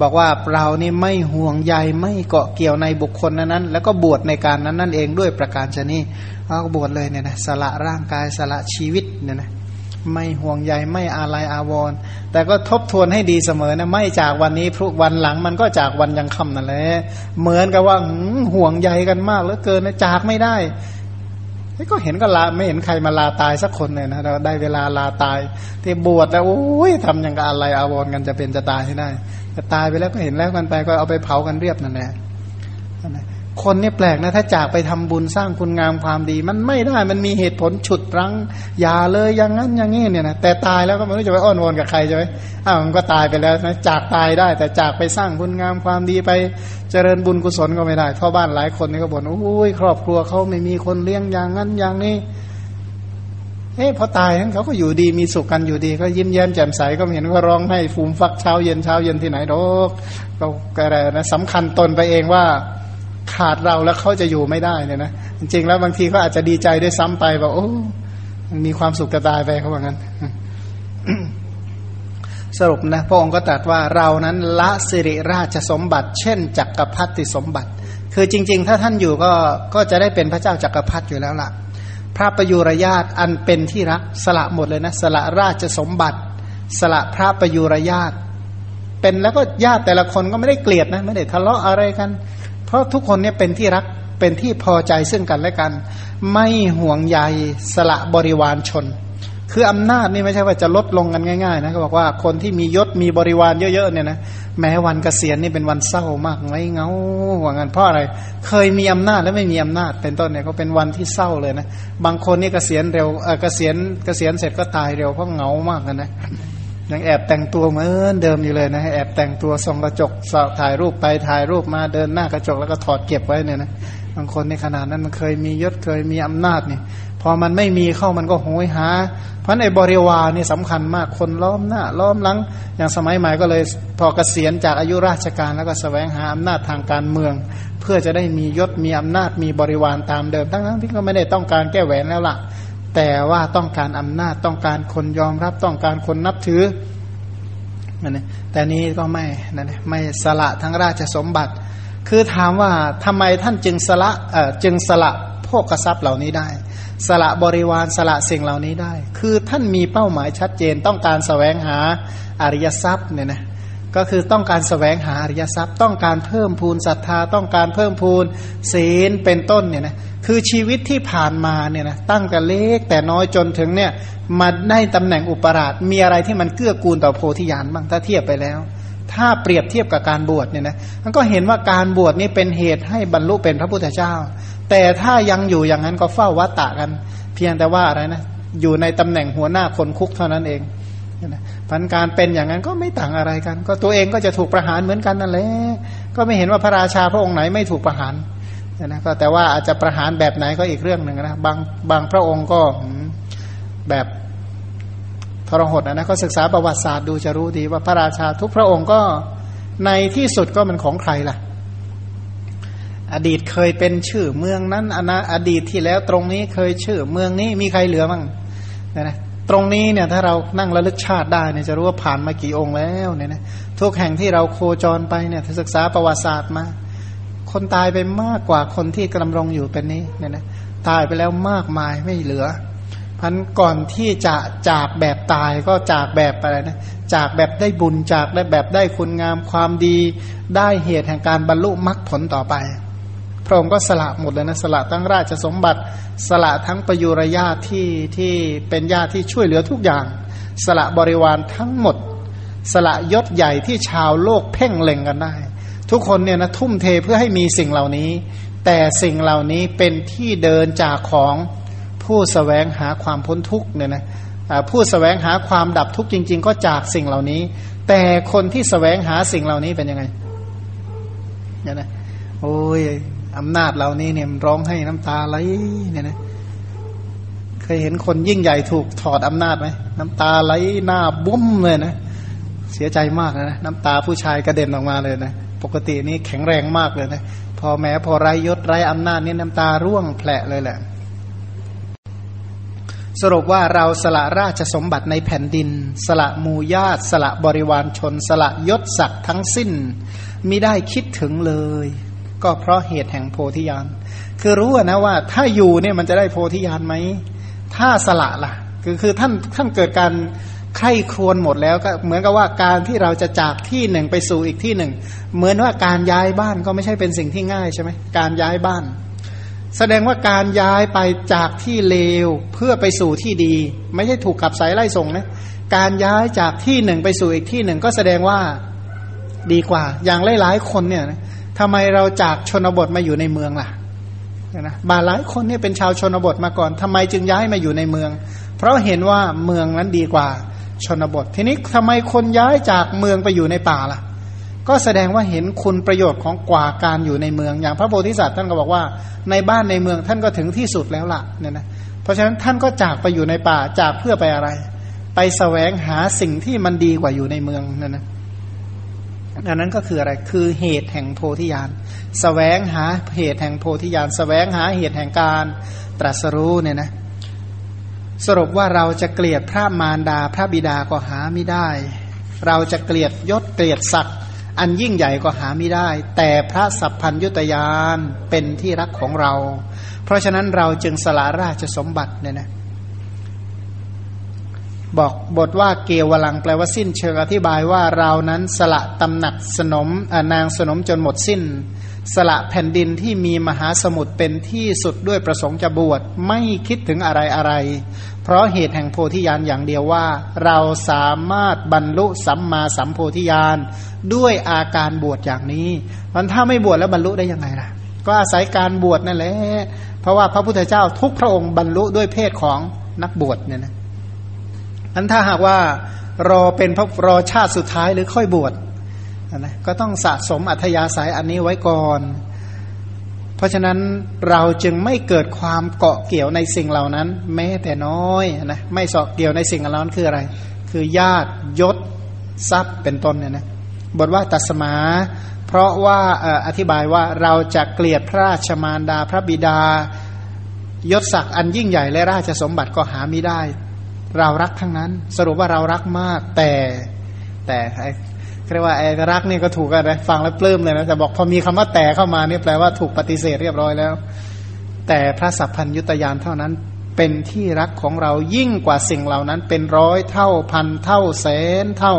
[SPEAKER 1] บอกว่าเรานี่ไม่ห่วงใยไม่เกาะเกี่ยวในบุคคลนั้นแล้วก็บวชในการนั้นนั่นเองด้วยประการชนีเขาก็บวชเลยเนี่ยนะสละร่างกายสละชีวิตเนี่ยนะ ไม่ห่วงใยไม่อาลัยอาวรณ์แต่ก็ทบทวนให้ดีเสมอนะไม่จากวันนี้พรุ่วันหลังมันก็จากวันยังค่ำนั่นแหละเหมือนกับว่าห่วงใยกันมากเหลือเกินนะจากไม่ได้ก็เห็นก็ลาไม่เห็นใครมาลาตายสักคนเลยนะเราได้เวลาลาตาย ที่บวชแล้วโอ้ยทำอย่างกับอะไรอาวรกันจะเป็นจะตายให้ได้แต่ตายไปแล้วก็เห็นแล้วกันไปก็เอาไปเผากันเรียบนั่นแหละ คนนี่แปลกนะถ้าจากไปทำบุญสร้างคุณงามความดี มันไม่ได้มันมีเหตุผลฉุดรั้ง อย่าเลยอย่างนั้นอย่างนี้เนี่ยนะแต่ตายแล้วก็ไม่รู้จะไปอ้อนวอนกับใครใช่ไหมอ้าวมันก็ตายไปแล้วนะจากตายได้ แต่จากไปสร้างคุณงามความดีไปเจริญบุญกุศลก็ไม่ได้พราะบ้านหลายคนนี่ก็บ่นโอ้ยครอบครัวเขาไม่มีคนเลี้ยงอย่างนั้นอย่างนี้เอ๊ะพอตายนั้นเขาก็อยู่ดีมีสุขกันอยู่ดี ก็ยิ้มแย้มแจ่มใสก็เห็นว่าร้องให้ฟูมฟักเช้าเย็นเช้าเย็นที่ไหนดอกก็อะไรนะสำคัญตนไปเองว่า ขาดเราแล้วเขาจะอยู่ไม่ได้เนี่ยนะจริงๆแล้วบางทีเขาอาจจะดีใจด้วยซ้ำไปว่าโอ้มันมีความสุขจะตายไปเขาบอกงั้น สรุปนะพระองค์ก็ตรัสว่าเรานั้นละสิริราชสมบัติ เช่นจักรพรรดิสมบัติ คือจริง ๆ ถ้าท่านอยู่ก็ก็จะได้เป็นพระเจ้าจักรพรรดิอยู่แล้วล่ะ พระประยุรญาตอันเป็นที่รักสละหมดเลยนะ สละราชสมบัติ สละพระประยุรญาตเป็นแล้วก็ญาติแต่ละคนก็ไม่ได้เกลียดนะไม่ได้ทะเลาะอะไรกัน เพราะทุกคนเนี่ยเป็นที่รักเป็นที่พอใจซึ่งกันและกัน ไม่ห่วงใยสละบริวารชน คืออำนาจนี่ไม่ใช่ว่าจะลดลงกันง่ายๆนะเขาบอกว่าคนที่มียศมีบริวารเยอะๆเนี่ยนะแม้วันเกษียณนี่เป็นวันเศร้ามากไงเงาห่วงกันเพราะอะไร เคยมีอำนาจแล้วไม่มีอำนาจ เป็นต้นเนี่ยก็เป็นวันที่เศร้าเลยนะบางคนนี่เกษียณเร็วเออเกษียณเกษียณเสร็จก็ตายเร็วเพราะเงามากนะ ยังแอบแต่งตัวเหมือนเดิมอยู่เลยนะแอบแต่งตัวส่องกระจกถ่ายรูปไปถ่ายรูปมาเดินหน้ากระจกแล้วก็ถอดเก็บไว้เนี่ยนะบางคนในขนาดนั้นมันเคยมียศเคยมีอำนาจเนี่ยพอมันไม่มีเข้ามันก็โหยหา เพราะในบริวารนี่สำคัญมากคนล้อมหน้าล้อมหลัง อย่างสมัยใหม่ก็เลยพอเกษียณจากอายุราชการแล้วก็สแสวงหาอำนาจทางการเมือง เพื่อจะได้มียศมีอำนาจมีบริวารตามเดิมทั้งที่ก็ไม่ได้ต้องการแก้แหวนแล้วล่ะ แต่ว่าต้องการอำนาจต้องการคนยอมรับต้องการคนนับถือนั่นนะแต่นี้ก็ไม่นั่นไม่สละทั้งราชสมบัติ คือถามว่าทำไมท่านจึงสละเอ่อจึงสละโภกทรัพย์เหล่านี้ได้ สละบริวารสละสิ่งเหล่านี้ได้ คือท่านมีเป้าหมายชัดเจนต้องการสแสวงหาอริยทรัพย์เนี่ยนะ ก็คือต้องการสแสวงหาอริยทรัพย์ ต้องการเพิ่มพูนศรัทธา ต้องการเพิ่มพูนศีลเป็นต้นเนี่ยนะคือชีวิตที่ผ่านมาเนี่ยนะตั้งแต่เล็กแต่น้อยจนถึงเนี่ยมาได้ตำแหน่งอุปราชมีอะไรที่มันเกื้อกูลต่อโพธิญาณบ้างถ้าเทียบไปแล้ว ถ้าเปรียบเทียบกับการบวชเนี่ยนะมันก็เห็นว่าการบวชนี่เป็นเหตุให้บรรลุเป็นพระพุทธเจ้า แต่ถ้ายังอยู่อย่างนั้นก็เฝ้าวัตตะกัน เพียงแต่ว่าอะไรนะอยู่ในตำแหน่งหัวหน้าคนคุกเท่านั้นเอง พันการเป็นอย่างนั้นก็ไม่ต่างอะไรกัน ก็ตัวเองก็จะถูกประหารเหมือนกันนั่นแหละก็ไม่เห็นว่าพระราชาพระองค์ไหนไม่ถูกประหารนะก็แต่ว่าอาจจะประหารแบบไหนก็อีกเรื่องหนึ่งนะบางบางพระองค์ก็แบบทรหดนะนะก็ศึกษาประวัติศาสตร์ดูจะรู้ดีว่าพระราชาทุกพระองค์ก็ในที่สุดก็มันของใครล่ะ อดีตเคยเป็นชื่อเมืองนั้นอนาอดีตที่แล้วตรงนี้เคยชื่อเมืองนี้มีใครเหลือบ้างนะนะ ตรงนี้เนี่ยถ้าเรานั่งระลึกชาติได้เนี่ยจะรู้ว่าผ่านมากี่องค์แล้วเนี่ยนะทุกแห่งที่เราโคจรไปเนี่ยถ้าศึกษาประวัติศาสตร์มา คนตายไปมากกว่าคนที่กำลังอยู่เป็นนี้เนี่ยนะตายไปแล้วมากมายไม่เหลือพันก่อนที่จะจากแบบตายก็จากแบบอะไรนะจากแบบได้บุญจากได้แบบได้คุณงามความดี ได้เหตุแห่งการบรรลุมรรคผลต่อไป พระองค์ก็สละหมดเลยนะสละทั้งราชสมบัติ สละทั้งประยุรญาติที่ที่เป็นญาติที่ช่วยเหลือทุกอย่าง สละบริวารทั้งหมด สละยศใหญ่ที่ชาวโลกเพ่งเล็งกันได้ ทุกคนเนี่ยนะทุ่มเทเพื่อให้มีสิ่งเหล่านี้ แต่สิ่งเหล่านี้เป็นที่เดินจากของผู้สแสวงหาความพ้นทุกข์เนี่ยนะผู้สแสวงหาความดับทุกข์จริง ๆ ก็จากสิ่งเหล่านี้ แต่คนที่สแสวงหาสิ่งเหล่านี้เป็นยังไงเนี่ยนะโอ้ย อำนาจเหล่านี้เนี่ยร้องให้น้ำตาไหลเนี่ยนะเคยเห็นคนยิ่งใหญ่ถูกถอดอำนาจไหมน้ำตาไหลหน้าบุ้มเลยนะ เสียใจมากนะน้ำตาผู้ชายกระเด็นออกมาเลยนะปกตินี้แข็งแรงมากเลยนะพอแม้พอไรยศไรอำนาจนี่น้ำตาร่วงแผลเลยแหละ สรุปว่าเราสละราชสมบัติในแผ่นดิน สละมูญาติ สละบริวารชน สละยศศักดิ์ทั้งสิ้นมิได้คิดถึงเลย ก็เพราะเหตุแห่งโพธิญาณ คือรู้นะว่าถ้าอยู่เนี่ยมันจะได้โพธิญาณไหม ถ้าสละล่ะ คือคือท่านท่านเกิดการไข้ครวนหมดแล้วก็เหมือนกับว่าการที่เราจะจากที่หนึ่งไปสู่อีกที่หนึ่ง เหมือนว่าการย้ายบ้านก็ไม่ใช่เป็นสิ่งที่ง่ายใช่ไหมการย้ายบ้าน แสดงว่าการย้ายไปจากที่เลวเพื่อไปสู่ที่ดี ไม่ใช่ถูกขับสายไล่ส่งนะการย้ายจากที่หนึ่งไปสู่อีกที่หนึ่งก็แสดงว่าดีกว่า อย่างหลายๆคนเนี่ย ทำไมเราจากชนบทมาอยู่ในเมืองล่ะนะบาหลายคนเนี่ยเป็นชาวชนบทมาก่อนทำไมจึงย้ายมาอยู่ในเมือง เพราะเห็นว่าเมืองนั้นดีกว่าชนบท ทีนี้ทำไมคนย้ายจากเมืองไปอยู่ในป่าล่ะ ก็แสดงว่าเห็นคุณประโยชน์ของกว่าการอยู่ในเมือง อย่างพระโพธิสัตว์ท่านก็บอกว่า ในบ้านในเมืองท่านก็ถึงที่สุดแล้วล่ะเนี่ยนะเพราะฉะนั้นท่านก็จากไปอยู่ในป่าจากเพื่อไปอะไร ไปสแสวงหาสิ่งที่มันดีกว่าอยู่ในเมืองนั่นนะ อันนั้นก็คืออะไร คือเหตุแห่งโพธิญาณสแสวงหาเหตุแห่งโพธิญาณสแสวงหาเหตุแห่งการตรัสรู้เนี่ยนะสรุปว่าเราจะเกลียดพระมารดาพระบิดาก็หาไม่ได้ เราจะเกลียดยศเกลียดศักดิ์อันยิ่งใหญ่ก็หาไม่ได้ แต่พระสัพพัญยุตยานเป็นที่รักของเรา เพราะฉะนั้นเราจึงสละราชสมบัติเนี่ยนะ บอกบทว่าเกวลังแปลว่าสิ้นเชิงอธิบายว่าเรานั้นสละตำหนักสนมนางสนมจนหมดสิ้น สละแผ่นดินที่มีมหาสมุทรเป็นที่สุดด้วยประสงค์จะบวชไม่คิดถึงอะไรอะไร เพราะเหตุแห่งโพธิญาณอย่างเดียวว่า เราสามารถบรรลุสัมมาสัมโพธิญาณด้วยอาการบวชอย่างนี้มันถ้าไม่บวชแล้วบรรลุได้ยังไงล่ะ ก็อาศัยการบวชนั่นแหละเพราะว่าพระพุทธเจ้าทุกพระองค์บรรลุด้วยเพศของนักบวชเนี่ยนะ อันถ้าหากว่ารอเป็นพระรอชาติสุดท้ายหรือค่อยบวชนะก็ต้องสะสมอัธยาศัยอันนี้ไว้ก่อน เพราะฉะนั้นเราจึงไม่เกิดความเกาะเกี่ยวในสิ่งเหล่านั้น แม้แต่น้อยนะไม่เกาะเกี่ยวในสิ่งเหล่านั้นคืออะไร คือญาติยศทรัพย์เป็นต้นเนี่ยนะบทว่าตัสมา เพราะว่าอธิบายว่าเราจะเกลียดพระราชมารดาพระบิดายศศักดิ์อันยิ่งใหญ่และราชสมบัติก็หาไม่ได้ เรารักทั้งนั้น สรุปว่าเรารักมาก แต่แต่เรียกว่าไอ้รักนี่ก็ถูกกันนะฟังแล้วปลื้มเลยนะแต่บอกพอมีคำว่าแต่เข้ามาเนี่ยแปลว่าถูกปฏิเสธเรียบร้อยแล้ว แต่พระสัพพัญยุตยานเท่านั้น เป็นที่รักของเรายิ่งกว่าสิ่งเหล่านั้น เป็นร้อยเท่าพันเท่าแสนเท่า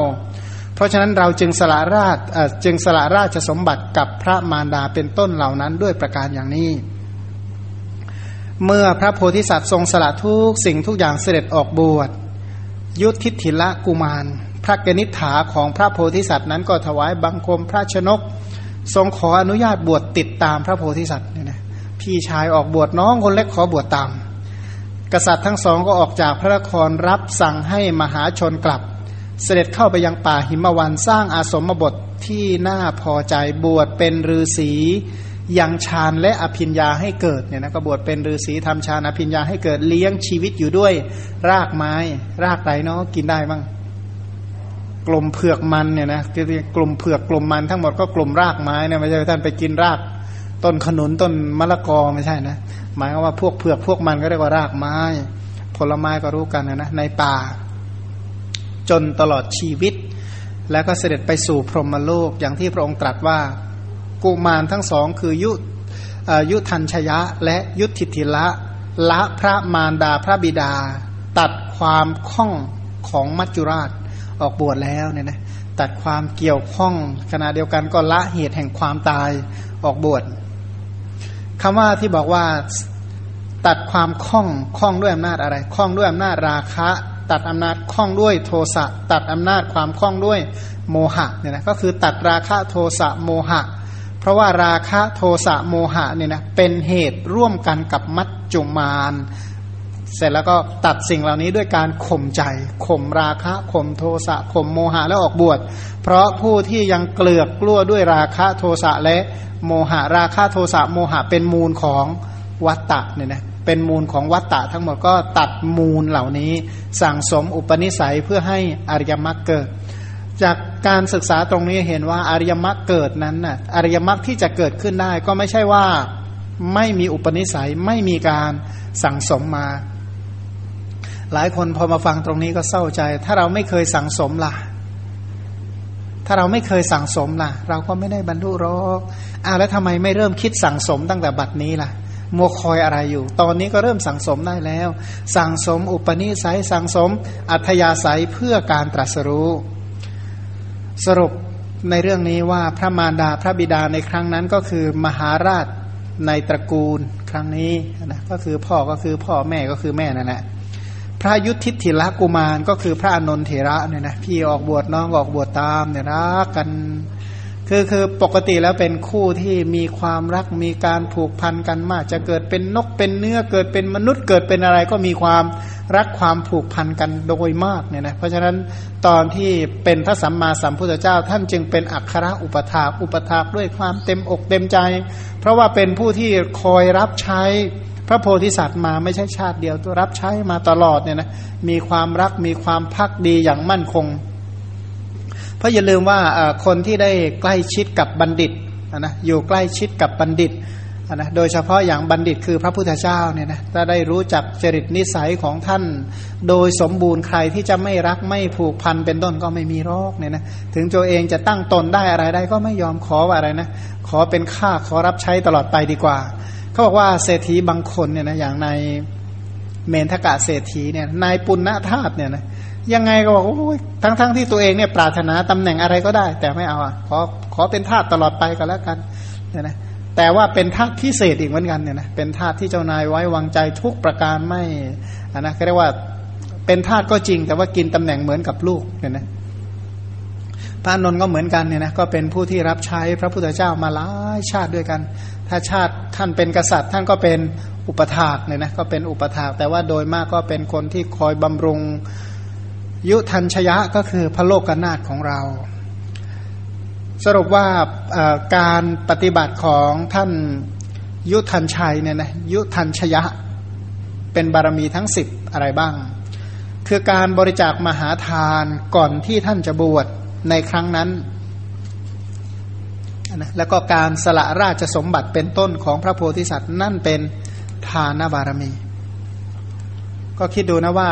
[SPEAKER 1] เพราะฉะนั้นเราจึงสละราชจึงสละราชสมบัติกับพระมารดาเป็นต้นเหล่านั้นด้วยประการอย่างนี้ เมื่อพระโพธิสัตว์ทรงสละทุกสิ่งทุกอย่างเสด็จออกบวช ยุทธิธิละกุมาร พระกนิษฐาของพระโพธิสัตว์นั้นก็ถวายบังคมพระชนก ทรงขออนุญาตบวชติดตามพระโพธิสัตว์เนี่ยนะพี่ชายออกบวชน้องคนเล็กขอบวชตาม กษัตริย์ทั้งสองก็ออกจากพระนครรับสั่งให้มหาชนกลับ เสด็จเข้าไปยังป่าหิมวันสร้างอาสมบทที่น่าพอใจบวชเป็นฤาษี ยังฌานและอภิญญาให้เกิดเนี่ยนะก็บวชเป็นฤาษีทำฌานอภิญญาให้เกิดเลี้ยงชีวิตอยู่ด้วย รากไม้ รากไรเนาะกินได้บ้างกลมเผือกมันเนี่ยนะกลมเผือกกลมมันทั้งหมดก็กลมรากไม้เนี่ยไม่ใช่ท่านไปกินราก ต้นขนุนต้นมะละกอไม่ใช่นะหมายว่าพวกเผือกพวกมันก็เรียกว่ารากไม้ผผลไม้ก็รู้กันนะนะในป่า จนตลอดชีวิต แล้วก็เสด็จไปสู่พรหมโลกอย่างที่พระองค์ตรัสว่า กุมารทั้งสองคือยุยุทันชยะและยุทธิธิละละพระมารดาพระบิดา ตัดความข้องของมัจจุราชออกบวชแล้วเนี่ยนะตัดความเกี่ยวข้องขณะเดียวกันก็ละเหตุแห่งความตายออกบวชคำว่าที่บอกว่าตัดความข้องข้องด้วยอำนาจอะไรข้องด้วยอำนาจราคะ ตัดอำนาจข้องด้วยโทสะตัดอำนาจความข้องด้วยโมหะเนี่ยนะก็คือตัดราคะโทสะโมหะ เพราะว่าราคะโทสะโมหะเนี่ยนะเป็นเหตุร่วมกันกับมัจจุมานเสร็จแล้วก็ตัดสิ่งเหล่านี้ด้วยการข่มใจข่มราคะข่มโทสะข่มโมหะแล้วออกบวช เพราะผู้ที่ยังเกลือกกลั้วด้วยราคะโทสะและโมหะราคะโทสะโมหะเป็นมูลของวัตตะเนี่ยนะเป็นมูลของวัตตะทั้งหมดก็ตัดมูลเหล่านี้ สั่งสมอุปนิสัยเพื่อให้อริยมรรคเกิด จากการศึกษาตรงนี้เห็นว่าอริยมรรคเกิดนั้นน่ะอริยมรรคที่จะเกิดขึ้นได้ ก็ไม่ใช่ว่าไม่มีอุปนิสัยไม่มีการสั่งสมมา หลายคนพอมาฟังตรงนี้ก็เศร้าใจ ถ้าเราไม่เคยสั่งสมล่ะ ถ้าเราไม่เคยสั่งสมล่ะ เราก็ไม่ได้บรรลุรอกอ้าวแล้วทำไมไม่เริ่มคิดสั่งสมตั้งแต่บัดนี้ล่ะมัวคอยอะไรอยู่ ตอนนี้ก็เริ่มสั่งสมได้แล้ว สั่งสมอุปนิสัย สั่งสมอัธยาศัยเพื่อการตรัสรู้ สรุปในเรื่องนี้ว่าพระมารดาพระบิดาในครั้งนั้นก็คือมหาราชในตระกูลครั้งนี้นะก็คือพ่อก็คือพ่อแม่ก็คือแม่นั่นแหละพระยุทธิธิละกุมารก็คือพระอนนทเถระเนี่ยนะพี่ออกบวชน้องออกบวชตามเนี่ยรักกัน คือคือปกติแล้วเป็นคู่ที่มีความรักมีการผูกพันกันมาก จะเกิดเป็นนกเป็นเนื้อเกิดเป็นมนุษย์เกิดเป็นอะไรก็มีความรักความผูกพันกันโดยมากเนี่ยนะเพราะฉะนั้นตอนที่เป็นพระสัมมาสัมพุทธเจ้า ท่านจึงเป็นอัครอุปถาอุปถากด้วยความเต็มอกเต็มใจ เพราะว่าเป็นผู้ที่คอยรับใช้พระโพธิสัตว์มาไม่ใช่ชาติเดียวตัวรับใช้มาตลอดเนี่ยนะมีความรักมีความพักดีอย่างมั่นคง เพราะอย่าลืมว่าคนที่ได้ใกล้ชิดกับบัณฑิตนะอยู่ใกล้ชิดกับบัณฑิตนะโดยเฉพาะอย่างบัณฑิตคือพระพุทธเจ้าเนี่ยนะถ้าได้รู้จักจริตนิสัยของท่าน โดยสมบูรณ์ใครที่จะไม่รักไม่ผูกพันเป็นต้นก็ไม่มีโรคเนี่ยนะถึงตัวเองจะตั้งตนได้อะไรได้ก็ไม่ยอมขออะไรนะขอเป็นข้าขอรับใช้ตลอดไปดีกว่า เขาบอกว่าเศรษฐีบางคนเนี่ยนะอย่างในเมนทกะเศรษฐีเนี่ยนายปุณณธาตุเนี่ยนะ ยังไงก็บอกโอ้ยทั้งๆทที่ตัวเองเนี่ยปรารถนาตำแหน่งอะไรก็ได้ แต่ไม่เอาอะขอขอเป็นทาสตลอดไปก็แล้วกันเนี่ยนะแต่ว่าเป็นทาสพิเศษอีกเหมือนกันเนี่ยนะเป็นทาสที่เจ้านายไว้วางใจทุกประการไม่อ่นะเรียกว่าเป็นทาสก็จริง แต่ว่ากินตำแหน่งเหมือนกับลูกเนี่ยนะพระนนท์ก็เหมือนกันเนี่ยนะก็เป็นผู้ที่รับใช้พระพุทธเจ้ามาหลายชาติด้วยกัน ถ้าชาติท่านเป็นกษัตริย์ท่านก็เป็นอุปถากเนี่ยนะก็เป็นอุปถากแต่ว่าโดยมากก็เป็นคนที่คอยบำรุง ยุทันชยะก็คือพระโลกนาถของเรา สรุปว่าการปฏิบัติของท่านยุทันชัยเนี่ยนะยุทันชยะ เป็นบารมีทั้งสิบอะไรบ้าง คือการบริจาคมหาทานก่อนที่ท่านจะบวชในครั้งนั้นนะแล้วก็การสละราชสมบัติเป็นต้นของพระโพธิสัตว์นั่นเป็นทานบารมี ก็คิดดูนะว่า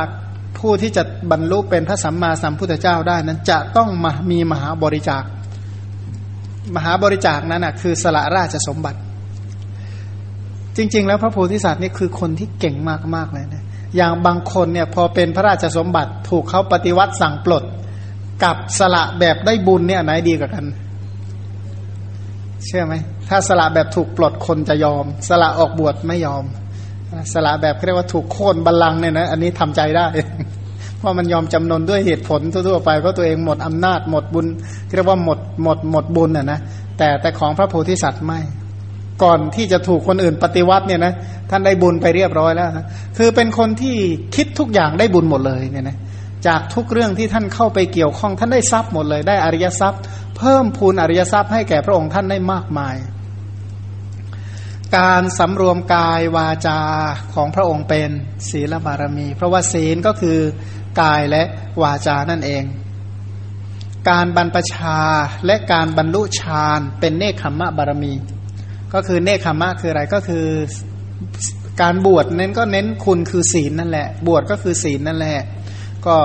[SPEAKER 1] ผู้ที่จะบรรลุเป็นพระสัมมาสัมพุทธเจ้าได้นั้นจะต้องมามีมหาบริจาค มหาบริจาคนั้นนะคือสละราชสมบัติ จริง ๆ แล้วพระโพธิสัตว์นี่คือคนที่เก่งมากๆเลยนะอย่างบางคนเนี่ยพอเป็นพระราชสมบัติถูกเขาปฏิวัติสั่งปลด กับสละแบบได้บุญเนี่ยไหนดีกว่ากัน เชื่อไหมถ้าสละแบบถูกปลดคนจะยอม สละออกบวชไม่ยอม สละแบบเรียกว่าถูกโค่นบัลลังเนี่ยนะ อันนี้ทำใจได้ เพราะมันยอมจำนนด้วยเหตุผลทั่วๆไปเพราะตัวเองหมดอำนาจหมดบุญเรียกว่าหมดหมดหมดบุญอะนะแต่แต่ของพระโพธิสัตว์ไม่ก่อนที่จะถูกคนอื่นปฏิวัติเนี่ยนะท่านได้บุญไปเรียบร้อยแล้วนะคือเป็นคนที่คิดทุกอย่างได้บุญหมดเลยเนี่ยนะจากทุกเรื่องที่ท่านเข้าไปเกี่ยวข้องท่านได้ทรัพย์หมดเลย ได้อริยทรัพย์ เพิ่มพูนอริยทรัพย์ให้แก่พระองค์ท่านได้มากมาย การสำรวมกายวาจาของพระองค์เป็นศีลบารมี เพราะว่าศีลก็คือกายและวาจานั่นเอง การบรรพชาและการบรรลุฌานเป็นเนคขมมะบารมี ก็คือเนคขมมะคืออะไรก็คือการบวชเน้นก็เน้นคุณคือศีลนั่นแหละ บวชก็คือศีลนั่นแหละ ก็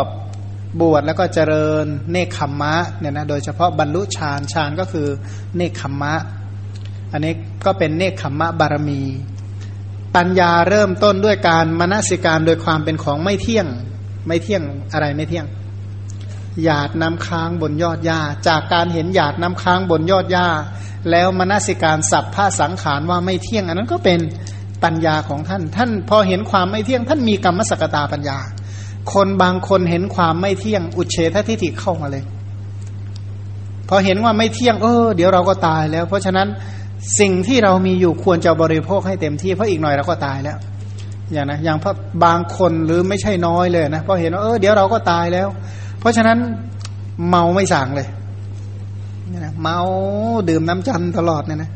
[SPEAKER 1] บวชแล้วก็เจริญเนคขมมะเนี่ยนะโดยเฉพาะบรรลุฌานฌานก็คือเนคขมมะ อันนี้ก็เป็นเนคขมมะบารมี ปัญญาเริ่มต้นด้วยการมนสิการโดยความเป็นของไม่เที่ยง ไม่เที่ยงอะไรไม่เที่ยง หยาดน้ำค้างบนยอดหญ้า จากการเห็นหยาดน้ำค้างบนยอดหญ้า แล้วมนสิการสับผ้าสังขารว่าไม่เที่ยง อันนั้นก็เป็นปัญญาของท่าน ท่านพอเห็นความไม่เที่ยง ท่านมีกรรมสกตาปัญญา คนบางคนเห็นความไม่เที่ยง อุเฉททิฏฐิเข้ามาเลย พอเห็นว่าไม่เที่ยง เออ เดี๋ยวเราก็ตายแล้ว เพราะฉะนั้น สิ่งที่เรามีอยู่ควรจะบริโภคให้เต็มที่เพราะอีกหน่อยเราก็ตายแล้ว อย่างนะอย่างพระบางคนหรือไม่ใช่น้อยเลยนะพอเห็นว่าเออเดี๋ยวเราก็ตายแล้ว เพราะฉะนั้นเมาไม่สั่งเลยเมาดื่มน้ำจันตลอดเนี่ยนะ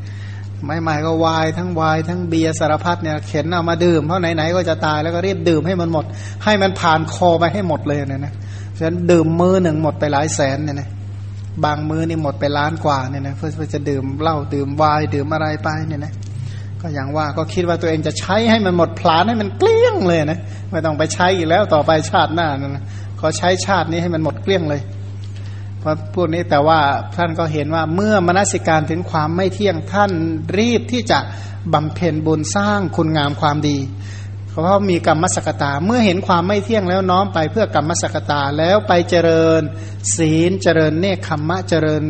[SPEAKER 1] ไม่หมายก็วายทั้งวายทั้งเบียร์สารพัดเนี่ยเข็นเอามาดื่มเพราะไหนๆก็จะตายแล้วก็รีบดื่มให้มันหมด ให้มันผ่านคอไปให้หมดเลยเนี่ยนะฉะนั้นดื่มมือหนึ่งหมดไปหลายแสนเนี่ยนะ บางมือนี่หมดไปล้านกว่าเนี่ยนะเพื่อจะดื่มเหล้าดื่มวายดื่มอะไรไปเนี่ยนะก็อย่างว่าก็คิดว่าตัวเองจะใช้ให้มันหมดพลานให้มันเกลี้ยงเลยนะไม่ต้องไปใช้อีกแล้วต่อไปชาติหน้านะขอใช้ชาตินี้ให้มันหมดเกลี้ยงเลย เพราะพวกนี้แต่ว่าท่านก็เห็นว่าเมื่อมนสิการถึงความไม่เที่ยงท่านรีบที่จะบำเพ็ญบุญสร้างคุณงามความดี เพราะมีกรรมสกตา เมื่อเห็นความไม่เที่ยงแล้วน้อมไปเพื่อกรรมสกตาแล้วไปเจริญ ศีลเจริญเนคขมมะเจริญ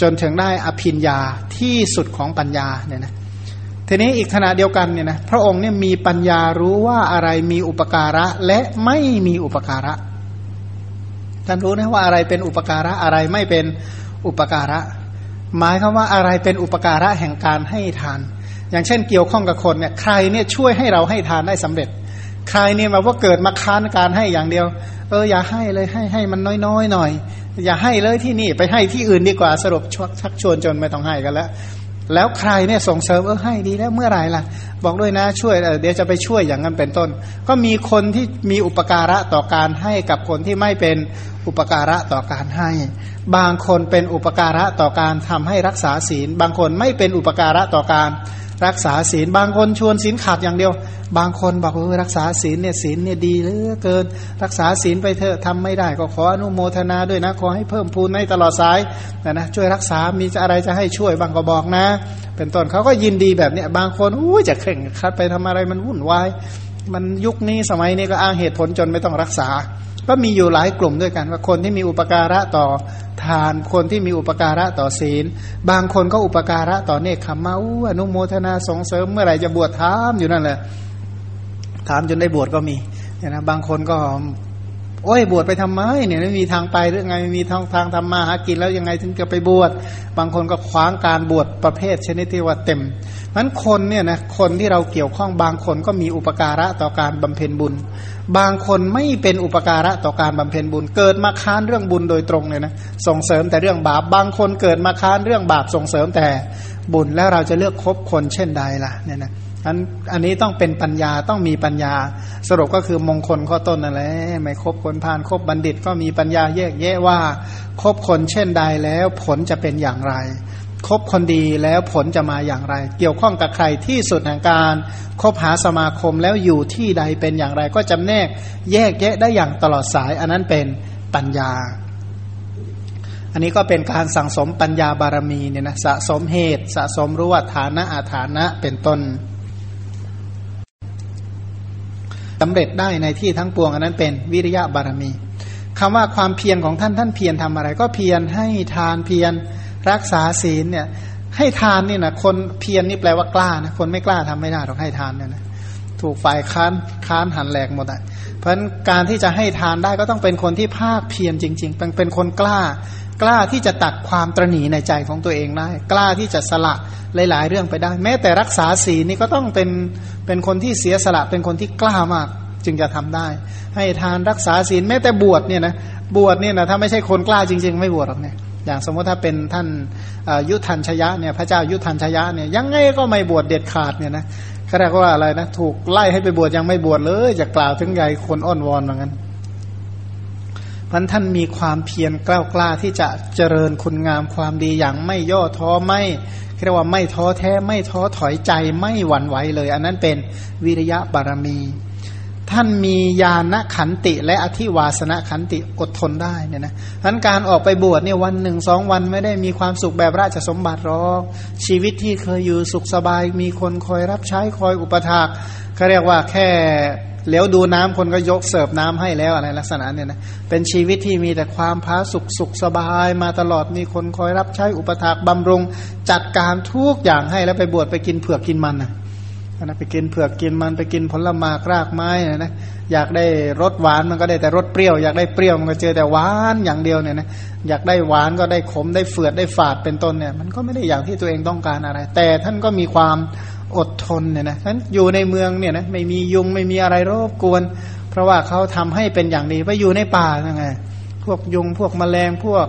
[SPEAKER 1] จนถึงได้อภินญาที่สุดของปัญญาเนี่ยนะทีนี้อีกขณะเดียวกันเนี่ยนะพระองค์เนี่ยมีปัญญารู้ว่าอะไรมีอุปการะและไม่มีอุปการะท่านรู้นะว่าอะไรเป็นอุปการะอะไรไม่เป็นอุปการะ หมายคือว่าอะไรเป็นอุปการะแห่งการให้ทาน อย่างเช่นเกี่ยวข้องกับคนเนี่ยใครเนี่ยช่วยให้เราให้ทานได้สำเร็จ ใครเนี่ยมาว่าเกิดมาค้านการให้อย่างเดียว เอออย่าให้เลยให้ให้มันน้อยๆหน่อย อย่าให้เลยที่นี่ไปให้ที่อื่นดีกว่าสรุปชักชวนจนไม่ต้องให้กันแล้วแล้วใครเนี่ยส่งเสริมเออให้ดีแล้วเมื่อไหร่ล่ะ บอกด้วยนะช่วยเดี๋ยวจะไปช่วยอย่างนั้นเป็นต้น ก็มีคนที่มีอุปการะต่อการให้กับคนที่ไม่เป็นอุปการะต่อการให้ บางคนเป็นอุปการะต่อการทำให้รักษาศีล บางคนไม่เป็นอุปการะต่อการ รักษาศีลบางคนชวนศีลขาดอย่างเดียว บางคนบอกว่ารักษาศีลเนี่ยศีลเนี่ยดีเหลือเกิน รักษาศีลไปเถอะทำไม่ได้ก็ขออนุโมทนาด้วยนะขอให้เพิ่มพูนในตลอดสายนะนะช่วยรักษามีอะไรจะให้ช่วยบางก็บอกนะ เป็นต้นเขาก็ยินดีแบบเนี้ยบางคนอู้จะเข่งคัดไปทำอะไรมันวุ่นวายมันยุคนี้สมัยนี้ก็อ้างเหตุผลจนไม่ต้องรักษา ก็มีอยู่หลายกลุ่มด้วยกัน ว่าคนที่มีอุปการะต่อทาน คนที่มีอุปการะต่อศีล บางคนก็อุปการะต่อเนคขมเมาอนุโมทนาส่งเสริมเมื่อไหร่จะบวชถามอยู่นั่นแหละถามจนได้บวชก็มีเนี่ยนะบางคนก็โอ้ยบวชไปทำไมเนี่ยไม่มีทางไปหรือไงไม่มีทางทางทำมาหากินแล้วยังไงถึงจะไปบวชบางคนก็คว้างการบวชประเภทชนิดที่ว่าเต็ม นั้นคนเนี่ยนะคนที่เราเกี่ยวข้องบางคนก็มีอุปการะต่อการบำเพ็ญบุญ บางคนไม่เป็นอุปการะต่อการบำเพ็ญบุญ เกิดมาค้านเรื่องบุญโดยตรงเลยนะส่งเสริมแต่เรื่องบาปบางคนเกิดมาค้านเรื่องบาปส่งเสริมแต่บุญแล้วเราจะเลือกคบคนเช่นใดล่ะเนี่ยนะอันอันนี้ต้องเป็นปัญญาต้องมีปัญญา สรุปก็คือมงคลข้อต้นนั่นแหละไม่คบคนพานคบบัณฑิตก็มีปัญญาแยกแยะว่าคบคนเช่นใดแล้วผลจะเป็นอย่างไร คบคนดีแล้วผลจะมาอย่างไร เกี่ยวข้องกับใครที่สุดแห่งการคบหาสมาคมแล้วอยู่ที่ใดเป็นอย่างไร ก็จำแนกแยกแยะได้อย่างตลอดสาย อันนั้นเป็นปัญญา อันนี้ก็เป็นการสั่งสมปัญญาบารมีเนี่ยนะสะสมเหตุ สะสมรู้ว่าฐานะอาฐานะเป็นต้นสำเร็จได้ในที่ทั้งปวงอันนั้นเป็นวิริยะบารมีคำว่าความเพียรของท่านท่านเพียรทำอะไร ก็เพียรให้ทานเพียร รักษาศีลเนี่ย ให้ทานนี่นะคนเพียรนี่แปลว่ากล้านะคนไม่กล้าทำไม่ได้หรอกให้ทานเนี่ยนะถูกฝ่ายค้านค้านหันแหลกหมดอะเพราะฉะนั้นการที่จะให้ทานได้ก็ต้องเป็นคนที่ภาคเพียรจริง ๆ เป็นเป็นคนกล้ากล้าที่จะตัดความตรณีในใจของตัวเองได้ กล้าที่จะสละหลาย ๆ เรื่องไปได้ แม้แต่รักษาศีลนี่ก็ต้องเป็นเป็นคนที่เสียสละเป็นคนที่กล้ามากจึงจะทำได้ ให้ทานรักษาศีลแม้แต่บวชเนี่ยนะบวชเนี่ยนะถ้าไม่ใช่คนกล้าจริง ๆ ไม่บวชหรอกเนี่ย อย่างสมมติถ้าเป็นท่านยุทธัญชยะเนี่ยพระเจ้ายุทธัญชยะเนี่ยยังไงก็ไม่บวชเด็ดขาดเนี่ยนะเขาเรียกว่าอะไรนะถูกไล่ให้ไปบวชยังไม่บวชเลยจะกล่าวถึงใหญ่คนอ้อนวอนเหมือนกันพันท่านมีความเพียรกล้ากล้าที่จะเจริญคุณงามความดีอย่างไม่ย่อท้อไม่เรียกว่าไม่ท้อแท้ไม่ท้อถอยใจไม่หวั่นไหวเลย อันนั้นเป็นวิริยะบารมี ท่านมีญาณขันติ และอธิวาสนขันติอดทนได้เนี่ยนะทั้นการออกไปบวชเนี่ยวันหนึ่งสองวันไม่ได้มีความสุขแบบราชสมบัติหรอกชีวิตที่เคยอยู่สุขสบาย มีคนคอยรับใช้คอยอุปถากเขาเรียกว่าแค่เลี้ยวดูน้ำคนก็ยกเสิร์ฟน้ำให้แล้วอะไรลักษณะเนี่ยนะเป็นชีวิตที่มีแต่ความพาสุขสุขสบายมาตลอดมีคนคอยรับใช้อุปถากบำรุง จัดการทุกอย่างให้แล้วไปบวชไปกินเผือกกินมันนะ นะไปกินเผือกกินมันไปกินผลไม้รากไม้นะนะอยากได้รสหวานมันก็ได้แต่รสเปรี้ยวอยากได้เปรี้ยวมันก็เจอแต่หวานอย่างเดียวเนี่ยนะอยากได้หวานก็ได้ขมได้เฟือดได้ฝาดเป็นต้นเนี่ย มันก็ไม่ได้อย่างที่ตัวเองต้องการอะไร แต่ท่านก็มีความอดทนเนี่ยนะนั้นอยู่ในเมืองเนี่ยนะไม่มียุงไม่มีอะไรรบกวน เพราะว่าเขาทำให้เป็นอย่างดีไปอยู่ในป่ายังไงพวกยุงพวกแมลงพวก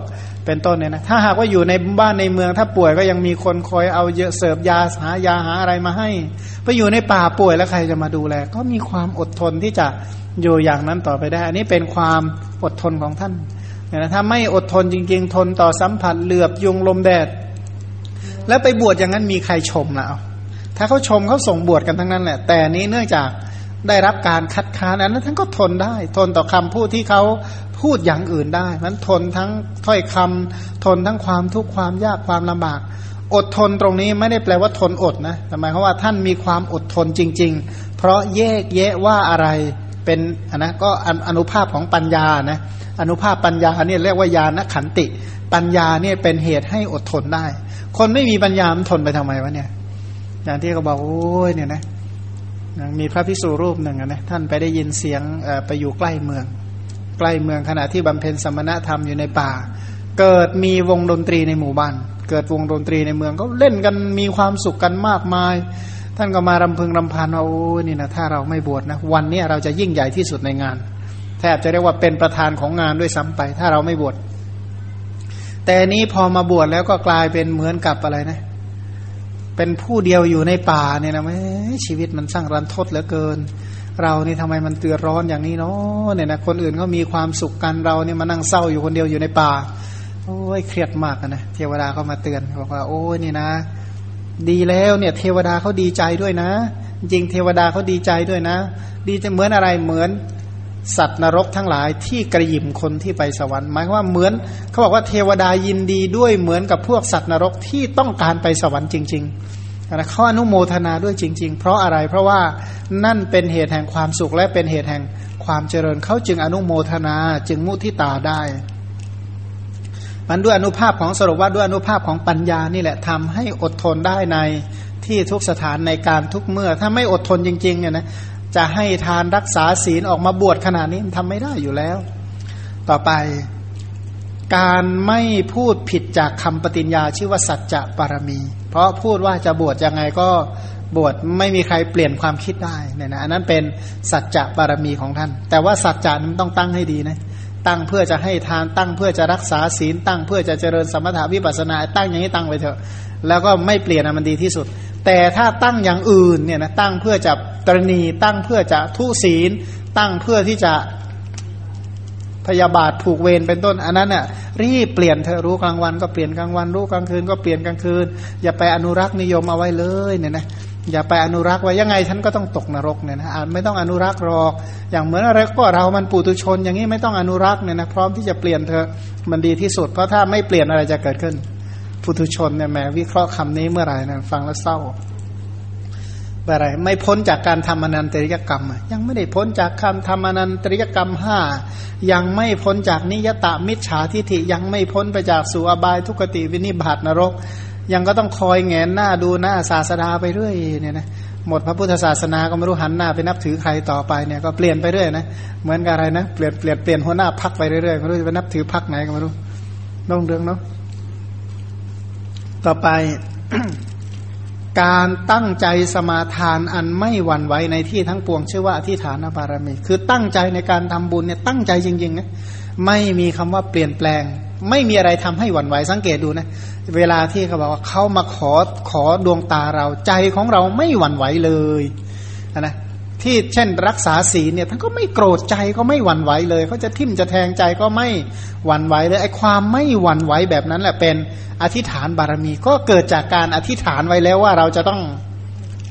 [SPEAKER 1] เป็นต้นเนี่ยนะถ้าหากว่าอยู่ในบ้านในเมืองถ้าป่วยก็ยังมีคนคอยเอาเยอะเสิร์ฟยาหายาหาอะไรมาให้ ไปอยู่ในป่าป่วยแล้วใครจะมาดูแล ก็มีความอดทนที่จะอยู่อย่างนั้นต่อไปได้ อันนี้เป็นความอดทนของท่านเนี่ยนะถ้าไม่อดทนจริง ๆ ทนต่อสัมผัสเหลือบยุงลมแดด แล้วไปบวชอย่างนั้นมีใครชมล่ะถ้าเขาชมเขาส่งบวชกันทั้งนั้นแหละ แต่นี้เนื่องจากได้รับการคัดค้านอันนั้นท่านก็ทนได้ ทนต่อคำพูดที่เขา พูดอย่างอื่นได้มันทนทั้งถ้อยคำทนทั้งความทุกข์ความยากความลำบาก อดทนตรงนี้ไม่ได้แปลว่าทนอดนะแต่หมายความว่าท่านมีความอดทนจริง ๆ เพราะแยกแยะว่าอะไรเป็นนะก็อนุภาพของปัญญานะอนุภาพปัญญาเนี่ยเรียกว่าญาณขันติ ปัญญาเนี่ยเป็นเหตุให้อดทนได้ คนไม่มีปัญญามันทนไปทำไมวะเนี่ยอย่างที่เขาบอกโอ้ยเนี่ยนะมีพระพิสุรูปหนึ่งนะท่านไปได้ยินเสียงไปอยู่ใกล้เมือง ใกล้เมืองขณะที่บำเพ็ญสมณธรรมอยู่ในป่า เกิดมีวงดนตรีในหมู่บ้าน เกิดวงดนตรีในเมืองก็เล่นกันมีความสุขกันมากมาย ท่านก็มารำพึงรำพันว่าโอ้นี่นะถ้าเราไม่บวชนะวันนี้เราจะยิ่งใหญ่ที่สุดในงาน แทบจะเรียกว่าเป็นประธานของงานด้วยซ้ำไป ถ้าเราไม่บวชแต่นี้พอมาบวชแล้วก็กลายเป็นเหมือนกับอะไรนะ เป็นผู้เดียวอยู่ในป่าเนี่ยนะแม่ชีวิตมันสร้างรันทดเหลือเกิน เรานี่ทำไมมันเตือร้อนอย่างนี้เนาะเนี่ยนะคนอื่นเขามีความสุขกันเราเนี่ยมานั่งเศร้าอยู่คนเดียวอยู่ในป่า โอ้ยเครียดมากนะเทวดาเขามาเตือนบอกว่า โอ้ยนี่นะ ดีแล้วเนี่ย เทวดาเขาดีใจด้วยนะ จริงเทวดาเขาดีใจด้วยนะ ดีจะเหมือนอะไรเหมือนสัตว์นรกทั้งหลายที่กระยิมคนที่ไปสวรรค์หมายว่าเหมือนเขาบอกว่าเทวดายินดีด้วยเหมือนกับพวกสัตว์นรกที่ต้องการไปสวรรค์จริง ๆ นะเขาอนุโมทนาด้วยจริง ๆ เพราะอะไรเพราะว่านั่นเป็นเหตุแห่งความสุขและเป็นเหตุแห่งความเจริญเขาจึงอนุโมทนาจึงมุทิตาได้มันด้วยอนุภาพของสรุปว่าด้วยอนุภาพของปัญญานี่แหละทำให้อดทนได้ในที่ทุกสถานในการทุกเมื่อ ถ้าไม่อดทนจริงๆเนี่ยนะจะให้ทานรักษาศีลออกมาบวชขนาดนี้มันทำไม่ได้อยู่แล้ว ต่อไป การไม่พูดผิดจากคำปฏิญญาชื่อว่าสัจจะปารมี เพราะพูดว่าจะบวชยังไงก็บวชไม่มีใครเปลี่ยนความคิดได้เนี่ยนะอันนั้นเป็นสัจจะบารมีของท่าน แต่ว่าสัจจะนั้นต้องตั้งให้ดีนะตั้งเพื่อจะให้ทานตั้งเพื่อจะรักษาศีลตั้งเพื่อจะเจริญสมถาวิปัสนา ตั้งอย่างนี้ตั้งไว้เถอะ แล้วก็ไม่เปลี่ยนมันดีที่สุด แต่ถ้าตั้งอย่างอื่นเนี่ยนะตั้งเพื่อจะตรณีตั้งเพื่อจะทุศีล ตั้งเพื่อที่จะ พยาบาทผูกเวรเป็นต้น อันนั้นเนี่ยรีบเปลี่ยนเธอรู้กลางวันก็เปลี่ยนกลางวัน รู้กลางคืนก็เปลี่ยนกลางคืน อย่าไปอนุรักษ์นิยมเอาไว้เลยเนี่ยนะอย่าไปอนุรักษ์ไว้ยังไงฉันก็ต้องตกนรกเนี่ยนะไม่ต้องอนุรักษ์หรอกอย่างเหมือนอะไรก็เรามันปุตุชน อย่างนี้ไม่ต้องอนุรักษ์เนี่ยนะพร้อมที่จะเปลี่ยนเธอมันดีที่สุด เพราะถ้าไม่เปลี่ยนอะไรจะเกิดขึ้นปุถุชนเนี่ยแม้วิเคราะห์คำนี้เมื่อไหร่นะฟังแล้วเศร้า อะไรไม่พ้นจากการทำอนันตริยกรรม ยังไม่ได้พ้นจากคำทำอนันตริยกรรมห้ายังไม่พ้นจากนิยตามิจฉาทิฐิยังไม่พ้นไปจากสุอบายทุกติวินิบาตนรก ยังก็ต้องคอยแงนหน้าดูหน้าศาสดาไปเรื่อยเนี่ยนะหมดพระพุทธศาสนาก็ไม่รู้หันหน้าไปนับถือใครต่อไปเนี่ยก็เปลี่ยนไปเรื่อยนะเหมือนกับอะไรนะเปลี่ยนเปลี่ยนเปลี่ยนหัวหน้าพักไปเรื่อยๆไม่รู้จะไปนับถือพักไหนก็ไม่รู้น้องเรื่องเนาะต่อไป การตั้งใจสมาทานอันไม่หวั่นไหวในที่ทั้งปวงชื่อว่าอธิฐานบารมี คือตั้งใจในการทำบุญเนี่ยตั้งใจจริงๆนะไม่มีคำว่าเปลี่ยนแปลง ไม่มีอะไรทำให้หวั่นไหวสังเกตดูนะเวลาที่เขาบอกว่าเขามาขอขอดวงตาเราใจของเราไม่หวั่นไหวเลยนะ ที่เช่นรักษาศีลเนี่ยท่านก็ไม่โกรธใจก็ไม่หวั่นไหวเลยเขาจะทิ่มจะแทงใจก็ไม่หวั่นไหวเลยไอ้ความไม่หวั่นไหวแบบนั้นแหละเป็นอธิษฐานบารมีก็เกิดจากการอธิษฐานไว้แล้วว่าเราจะต้อง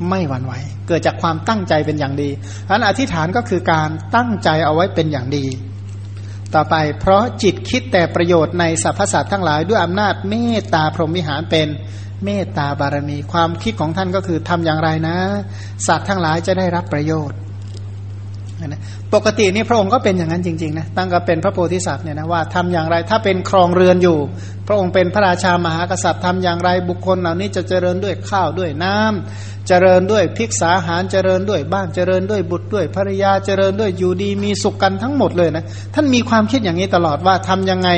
[SPEAKER 1] ไม่หวั่นไหว เกิดจากความตั้งใจเป็นอย่างดีเพราะนั้นอธิษฐานก็คือการตั้งใจเอาไว้เป็นอย่างดี ต่อไปเพราะจิตคิดแต่ประโยชน์ในสรรพสัตว์ทั้งหลายด้วยอำนาจเมตตาพรหมวิหารเป็น เมตตาบารมีความคิดของท่านก็คือทำอย่างไรนะ สัตว์ทั้งหลายจะได้รับประโยชน์นะปกตินี่พระองค์ก็เป็นอย่างนั้นจริงๆนะตั้งแต่เป็นพระโพธิสัตว์เนี่ยนะว่าทำอย่างไรถ้าเป็นครองเรือนอยู่ พระองค์เป็นพระราชามหากษัตริย์ทำอย่างไรบุคคลเหล่านี้จะเจริญด้วยข้าวด้วยน้ำเจริญด้วยพิกษาหารเจริญด้วยบ้านเจริญด้วยบุตรด้วยภรรยาเจริญด้วยอยู่ดีมีสุขกันทั้งหมดเลยนะท่านมีความคิดอย่างนี้ตลอดว่าทำยังไง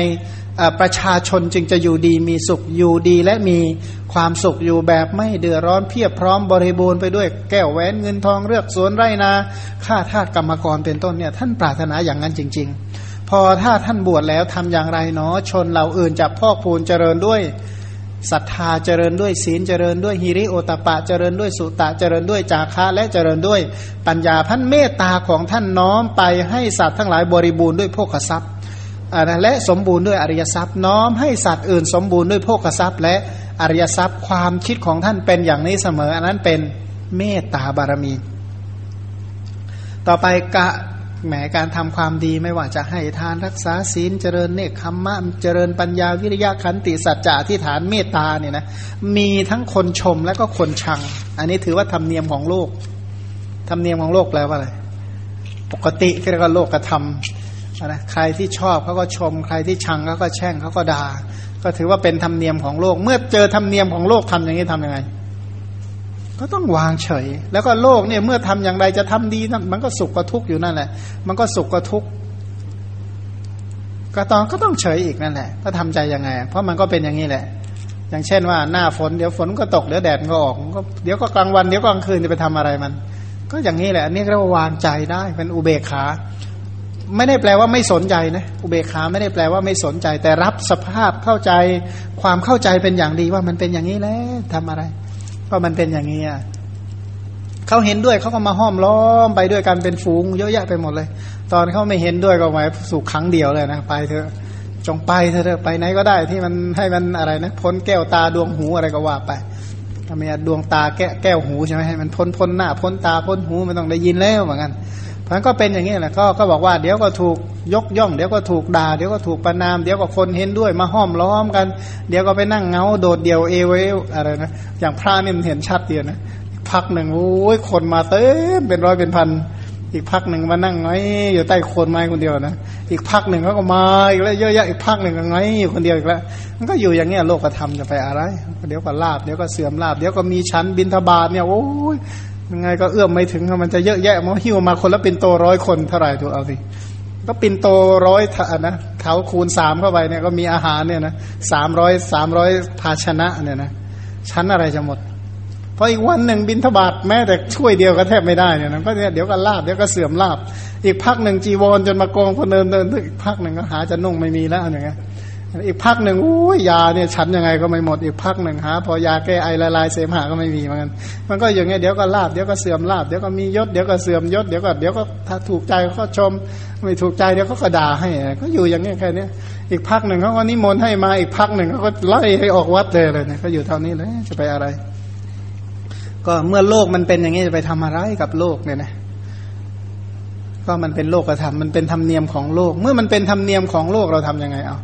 [SPEAKER 1] ประชาชนจึงจะอยู่ดีมีสุขอยู่ดีและมีความสุขอยู่แบบไม่เดือดร้อนเพียบพร้อมบริบูรณ์ไปด้วยแก้วแหวนเงินทองเลือกสวนไร่นาข้าทาสกรรมกรเป็นต้นเนี่ยท่านปรารถนาอย่างนั้นจริง ๆ พอถ้าท่านบวชแล้วทำอย่างไรเนาะชนเราอื่นจะพอกพูนเจริญด้วยศรัทธาเจริญด้วยศีลเจริญด้วยฮิริโอตปะเจริญด้วยสุตะเจริญด้วยจาคะและเจริญด้วยปัญญาพันเมตตาของท่านน้อมไปให้สัตว์ทั้งหลายบริบูรณ์ด้วยโภคทรัพย์ และสมบูรณ์ด้วยอริยทรัพย์น้อมให้สัตว์อื่นสมบูรณ์ด้วยโภคทรัพย์ และอริยทรัพย์ความคิดของท่านเป็นอย่างนี้เสมอ อันนั้นเป็นเมตตาบารมี ต่อไปกะแหมการทำความดีไม่ว่าจะให้ทานรักษาศีลเจริญเนคขมมะเจริญปัญญาวิริยะขันติสัจจะที่ฐานเมตตาเนี่ยนะมีทั้งคนชมและก็คนชัง อันนี้ถือว่าธรรมเนียมของโลกธรรมเนียมของโลกแปลว่าอะไรปกติเรียกว่าโลกกระทำ นะใครที่ชอบเขาก็ชม ใครที่ชังเขาก็แช่งเขาก็ด่า ก็ถือว่าเป็นธรรมเนียมของโลก เมื่อเจอธรรมเนียมของโลกทำอย่างนี้ทํำยังไง ก็ต้องวางเฉย แล้วก็โลกเนี่ยเมื่อทำอย่างไรจะทำดีนั่นมันก็สุขก็ทุกข์อยู่นั่นแหละ มันก็สุขก็ทุกข์ก็ต้องก็ต้องเฉยอีกนั่นแหละ ก็ทำใจยังไง เพราะมันก็เป็นอย่างนี้แหละ อย่างเช่นว่าหน้าฝนเดี๋ยวฝนก็ตกเดี๋ยวแดดก็ออกก็เดี๋ยวก็กลางวันเดี๋ยวกลางคืนจะไปทำอะไรมัน ก็อย่างนี้แหละอันนี้เรียกว่าวางใจได้เป็นอุเบกขา ไม่ได้แปลว่าไม่สนใจนะอุเบกขาไม่ได้แปลว่าไม่สนใจ แต่รับสภาพเข้าใจความเข้าใจเป็นอย่างดีว่ามันเป็นอย่างนี้แล้วทำอะไรเพราะมันเป็นอย่างนี้อะเขาเห็นด้วยเขาก็มาห้อมล้อมไปด้วยกันเป็นฝูงเยอะแยะไปหมดเลย ตอนเขาไม่เห็นด้วยก็หมายสู่ครั้งเดียวเลยนะไปเถอะจงไปเถอะไปไหนก็ได้ที่มันให้มันอะไรนะพ้นแก้วตาดวงหูอะไรก็ว่าไปทำไมดวงตาแก้แก้วหูใช่ไหมให้มันพ้นพ้นหน้าพ้นตาพ้นหูมันต้องได้ยินแล้วเหมือนกัน มันก็เป็นอย่างนี้แหละก็ก็บอกว่าเดี๋ยวก็ถูกยกย่อง เดี๋ยวก็ถูกด่าเดี๋ยวก็ถูกประนาม เดี๋ยวก็คนเห็นด้วยมาห้อมล้อมกัน เดี๋ยวก็ไปนั่งเงาโดดเดี่ยวเอเวอะไรนะอย่างพระนี่มันเห็นชัดเดียวนะพักหนึ่งโอ้ยคนมาเต็มเป็นร้อยเป็นพันอีกพักหนึ่งมานั่งไงอยู่ใต้โคนไม้คนเดียวนะอีกพักหนึ่งเขาก็มาอีกแล้วเยอะแยะอีกพักหนึ่งก็ไงอยู่คนเดียวอีกแล้วมันก็อยู่อย่างเงี้ยโลกธรรมจะไปอะไร เดี๋ยวก็ลาบเดี๋ยวก็เสื่อมลาบเดี๋ยวก็มีชั้นบินทบาทเนี่ยโอ้ย ยังไงก็เอื้อมไม่ถึงมันจะเยอะแยะมันหิ้วมาคนละป็นโตร้อยคนเท่าไหร่ถูกเอาสิก็ปินโตร้อยนะเขาคูณสามเข้าไปเนี่ยก็มีอาหารเนี่ยนะสามร้อยสามร้อยภาชนะเนี่ยนะชั้นอะไรจะหมด เพราะอีกวันหนึ่งบินทบาทแม้แต่ช่วยเดียวก็แทบไม่ได้เนี่ยนะก็เนี่ยเดี๋ยวก็ลาบเดี๋ยวก็เสื่อมลาบ อีกพักหนึ่งจีวรจนมากองคนเดินเดินอีกพักหนึ่งก็หาจะนุ่งไม่มีแล้วอย่างเงี้ย อีกพักหนึ่งโอ้ยยาเนี่ยฉันยังไงก็ไม่หมดอีกพักหนึ่งหาพอยาแก้ไอละลายเสมหะก็ไม่มีเหมือนกันมันก็อย่างเงี้ยเดี๋ยวก็ลาบเดี๋ยวก็เสื่อมลาบเดี๋ยวก็มียศเดี๋ยวก็เสื่อมยศเดี๋ยวก็เดี๋ยวก็ถ้าถูกใจก็ชม ไม่ถูกใจเดี๋ยวก็กระด่าให้ก็อยู่อย่างเงี้ยแค่นี้อีกพักหนึ่งเขาก็นิมนต์ให้มาอีกพักหนึ่งเขาก็ไล่ให้ออกวัดเลยเลยเนี่ยก็อยู่เท่านี้เลยจะไปอะไร ก็เมื่อโลกมันเป็นอย่างนี้จะไปทำอะไรกับโลกเนี่ยนะก็มันเป็นโลกธรรมมันเป็นธรรมเนียมของโลก เมื่อมันเป็นธรรมเนียมของโลกเราทํำยังไงเอา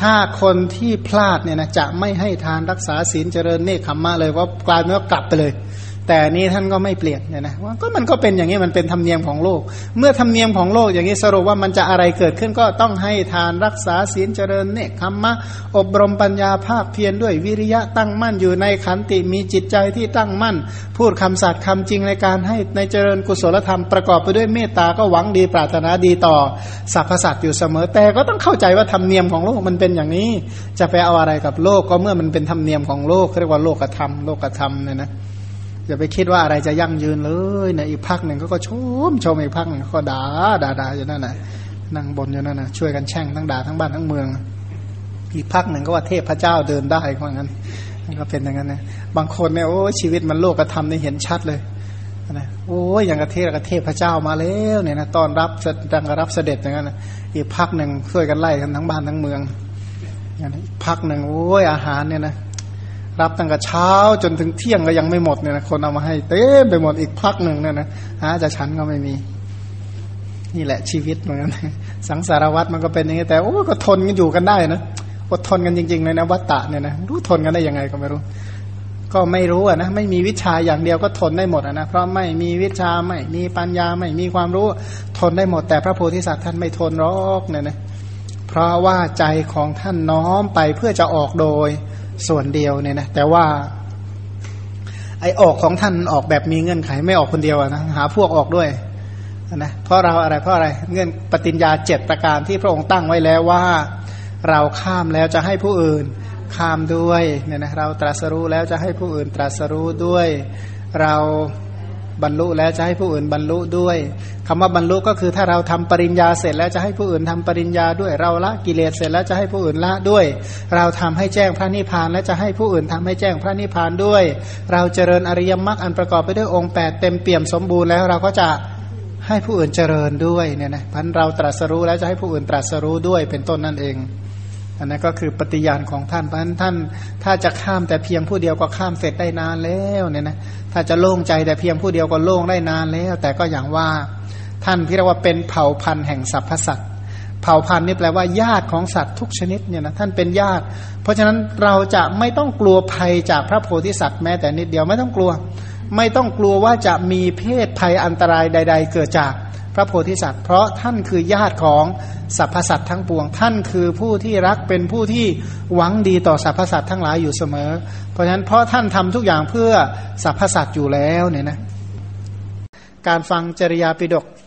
[SPEAKER 1] ถ้าคนที่พลาดเนี่ยนะจะไม่ให้ทานรักษาศีลเจริญเนคขมมะเลยว่ากลายเป็นว่ากลับไปเลย แต่นี้ท่านก็ไม่เปลี่ยนเนี่ยนะว่าก็มันก็เป็นอย่างนี้มันเป็นธรรมเนียมของโลก เมื่อธรรมเนียมของโลกอย่างนี้สรุปว่ามันจะอะไรเกิดขึ้นก็ต้องให้ทานรักษาศีลเจริญเนคขมมะอบรมปัญญาภาคเพียรด้วยวิริยะตั้งมั่นอยู่ในขันติมีจิตใจที่ตั้งมั่น พูดคำสัตย์คำจริงในการให้ในเจริญกุศลธรรมประกอบไปด้วยเมตตาก็หวังดีปรารถนาดีต่อสรรพสัตว์อยู่เสมอ แต่ก็ต้องเข้าใจว่าธรรมเนียมของโลกมันเป็นอย่างนี้ จะไปเอาอะไรกับโลกก็เมื่อมันเป็นธรรมเนียมของโลกเรียกว่าโลกธรรมโลกธรรมเนี่ยนะ อย่าไปคิดว่าอะไรจะยั่งยืนเลยในอีกพักหนึ่งเขาก็ชมชมอีกพักหนึ่งก็ด่าด่าด่าอยู่นั่นน่ะนั่งบนอยู่นั่นน่ะช่วยกันแช่งทั้งด่าทั้งบ้านทั้งเมือง อีกพักหนึ่งก็ว่าเทพพระเจ้าเดินได้เพราะงั้นก็เป็นอย่างนั้นนะบางคนเนี่ยโอ้ชีวิตมันโลกธรรมนี่เห็นชัดเลยนะโอ้ยอย่างกระเทศกระเทพพระเจ้ามาแล้วเนี่ยนะต้อนรับดังกระรับเสด็จอย่างนั้นนะอีกพักหนึ่งช่วยกันไล่กันทั้งบ้านทั้งเมืองอย่างนี้พักหนึ่งโอ้ยอาหารเนี่ยนะ รับตั้งแต่เช้าจนถึงเที่ยงก็ยังไม่หมดเนี่ยนะคนเอามาให้เต็มไปหมดอีกพักหนึ่งเนี่ยนะหาจะฉันก็ไม่มี นี่แหละชีวิตเหมือนกันสังสารวัตรมันก็เป็นอย่างนี้แต่โอ้ก็ทนกันอยู่กันได้นะอดทนกันจริงๆเลยนะวัตตะเนี่ยนะรู้ทนกันได้ยังไงก็ไม่รู้ ก็ไม่รู้อะนะไม่มีวิชาอย่างเดียวก็ทนได้หมดอะนะเพราะไม่มีวิชาไม่มีปัญญาไม่มีความรู้ทนได้หมด แต่พระโพธิสัตว์ท่านไม่ทนหรอกเนี่ยนะเพราะว่าใจของท่านน้อมไปเพื่อจะออกโดย ส่วนเดียวเนี่ยนะแต่ว่าไอออกของท่านออกแบบมีเงื่อนไขไม่ออกคนเดียวนะหาพวกออกด้วยนะเพราะเราอะไรเพราะอะไรเงื่อนปฏิญญาเจ็ดประการที่พระองค์ตั้งไว้แล้วว่า เราข้ามแล้วจะให้ผู้อื่นข้ามด้วยเนี่ยนะเราตรัสรู้แล้วจะให้ผู้อื่นตรัสรู้ด้วย เรา บรรลุแล้วจะให้ผู้อื่นบรรลุด้วยคำว่าบรรลุก็คือถ้าเราทำปริญญาเสร็จแล้วจะให้ผู้อื่นทำปริญญาด้วย เราละกิเลสเสร็จแล้วจะให้ผู้อื่นละด้วย เราทำให้แจ้งพระนิพพานและจะให้ผู้อื่นทำให้แจ้งพระนิพพานด้วย เราเจริญอริยมรรคอันประกอบไปด้วยองค์8เต็มเปี่ยมสมบูรณ์แล้วเราก็จะให้ผู้อื่นเจริญด้วยเนี่ยนะพันเราตรัสรู้แล้วจะให้ผู้อื่นตรัสรู้ด้วยเป็นต้นนั่นเอง อันนั้นก็คือปฏิญาณของท่าน เพราะฉะนั้นท่านถ้าจะข้ามแต่เพียงผู้เดียวก็ข้ามเสร็จได้นานแล้วเนี่ยนะถ้าจะโล่งใจแต่เพียงผู้เดียวก็โล่งได้นานแล้ว แต่ก็อย่างว่าท่านที่เรียกว่าเป็นเผ่าพันธุ์แห่งสรรพสัตว์เผ่าพันธุ์นี่แปลว่าญาติของสัตว์ทุกชนิดเนี่ยนะท่านเป็นญาติ เพราะฉะนั้นเราจะไม่ต้องกลัวภัยจากพระโพธิสัตว์แม้แต่นิดเดียวไม่ต้องกลัว ไม่ต้องกลัวว่าจะมีเพศภัยอันตรายใด ๆ เกิดจาก พระโพธิสัตว์ เพราะท่านคือญาติของสรรพสัตว์ทั้งปวง ท่านคือผู้ที่รักเป็นผู้ที่หวังดีต่อสรรพสัตว์ทั้งหลายอยู่เสมอ เพราะฉะนั้นเพราะท่านทำทุกอย่างเพื่อสรรพสัตว์อยู่แล้วเนี่ยนะการฟังจริยาปิดก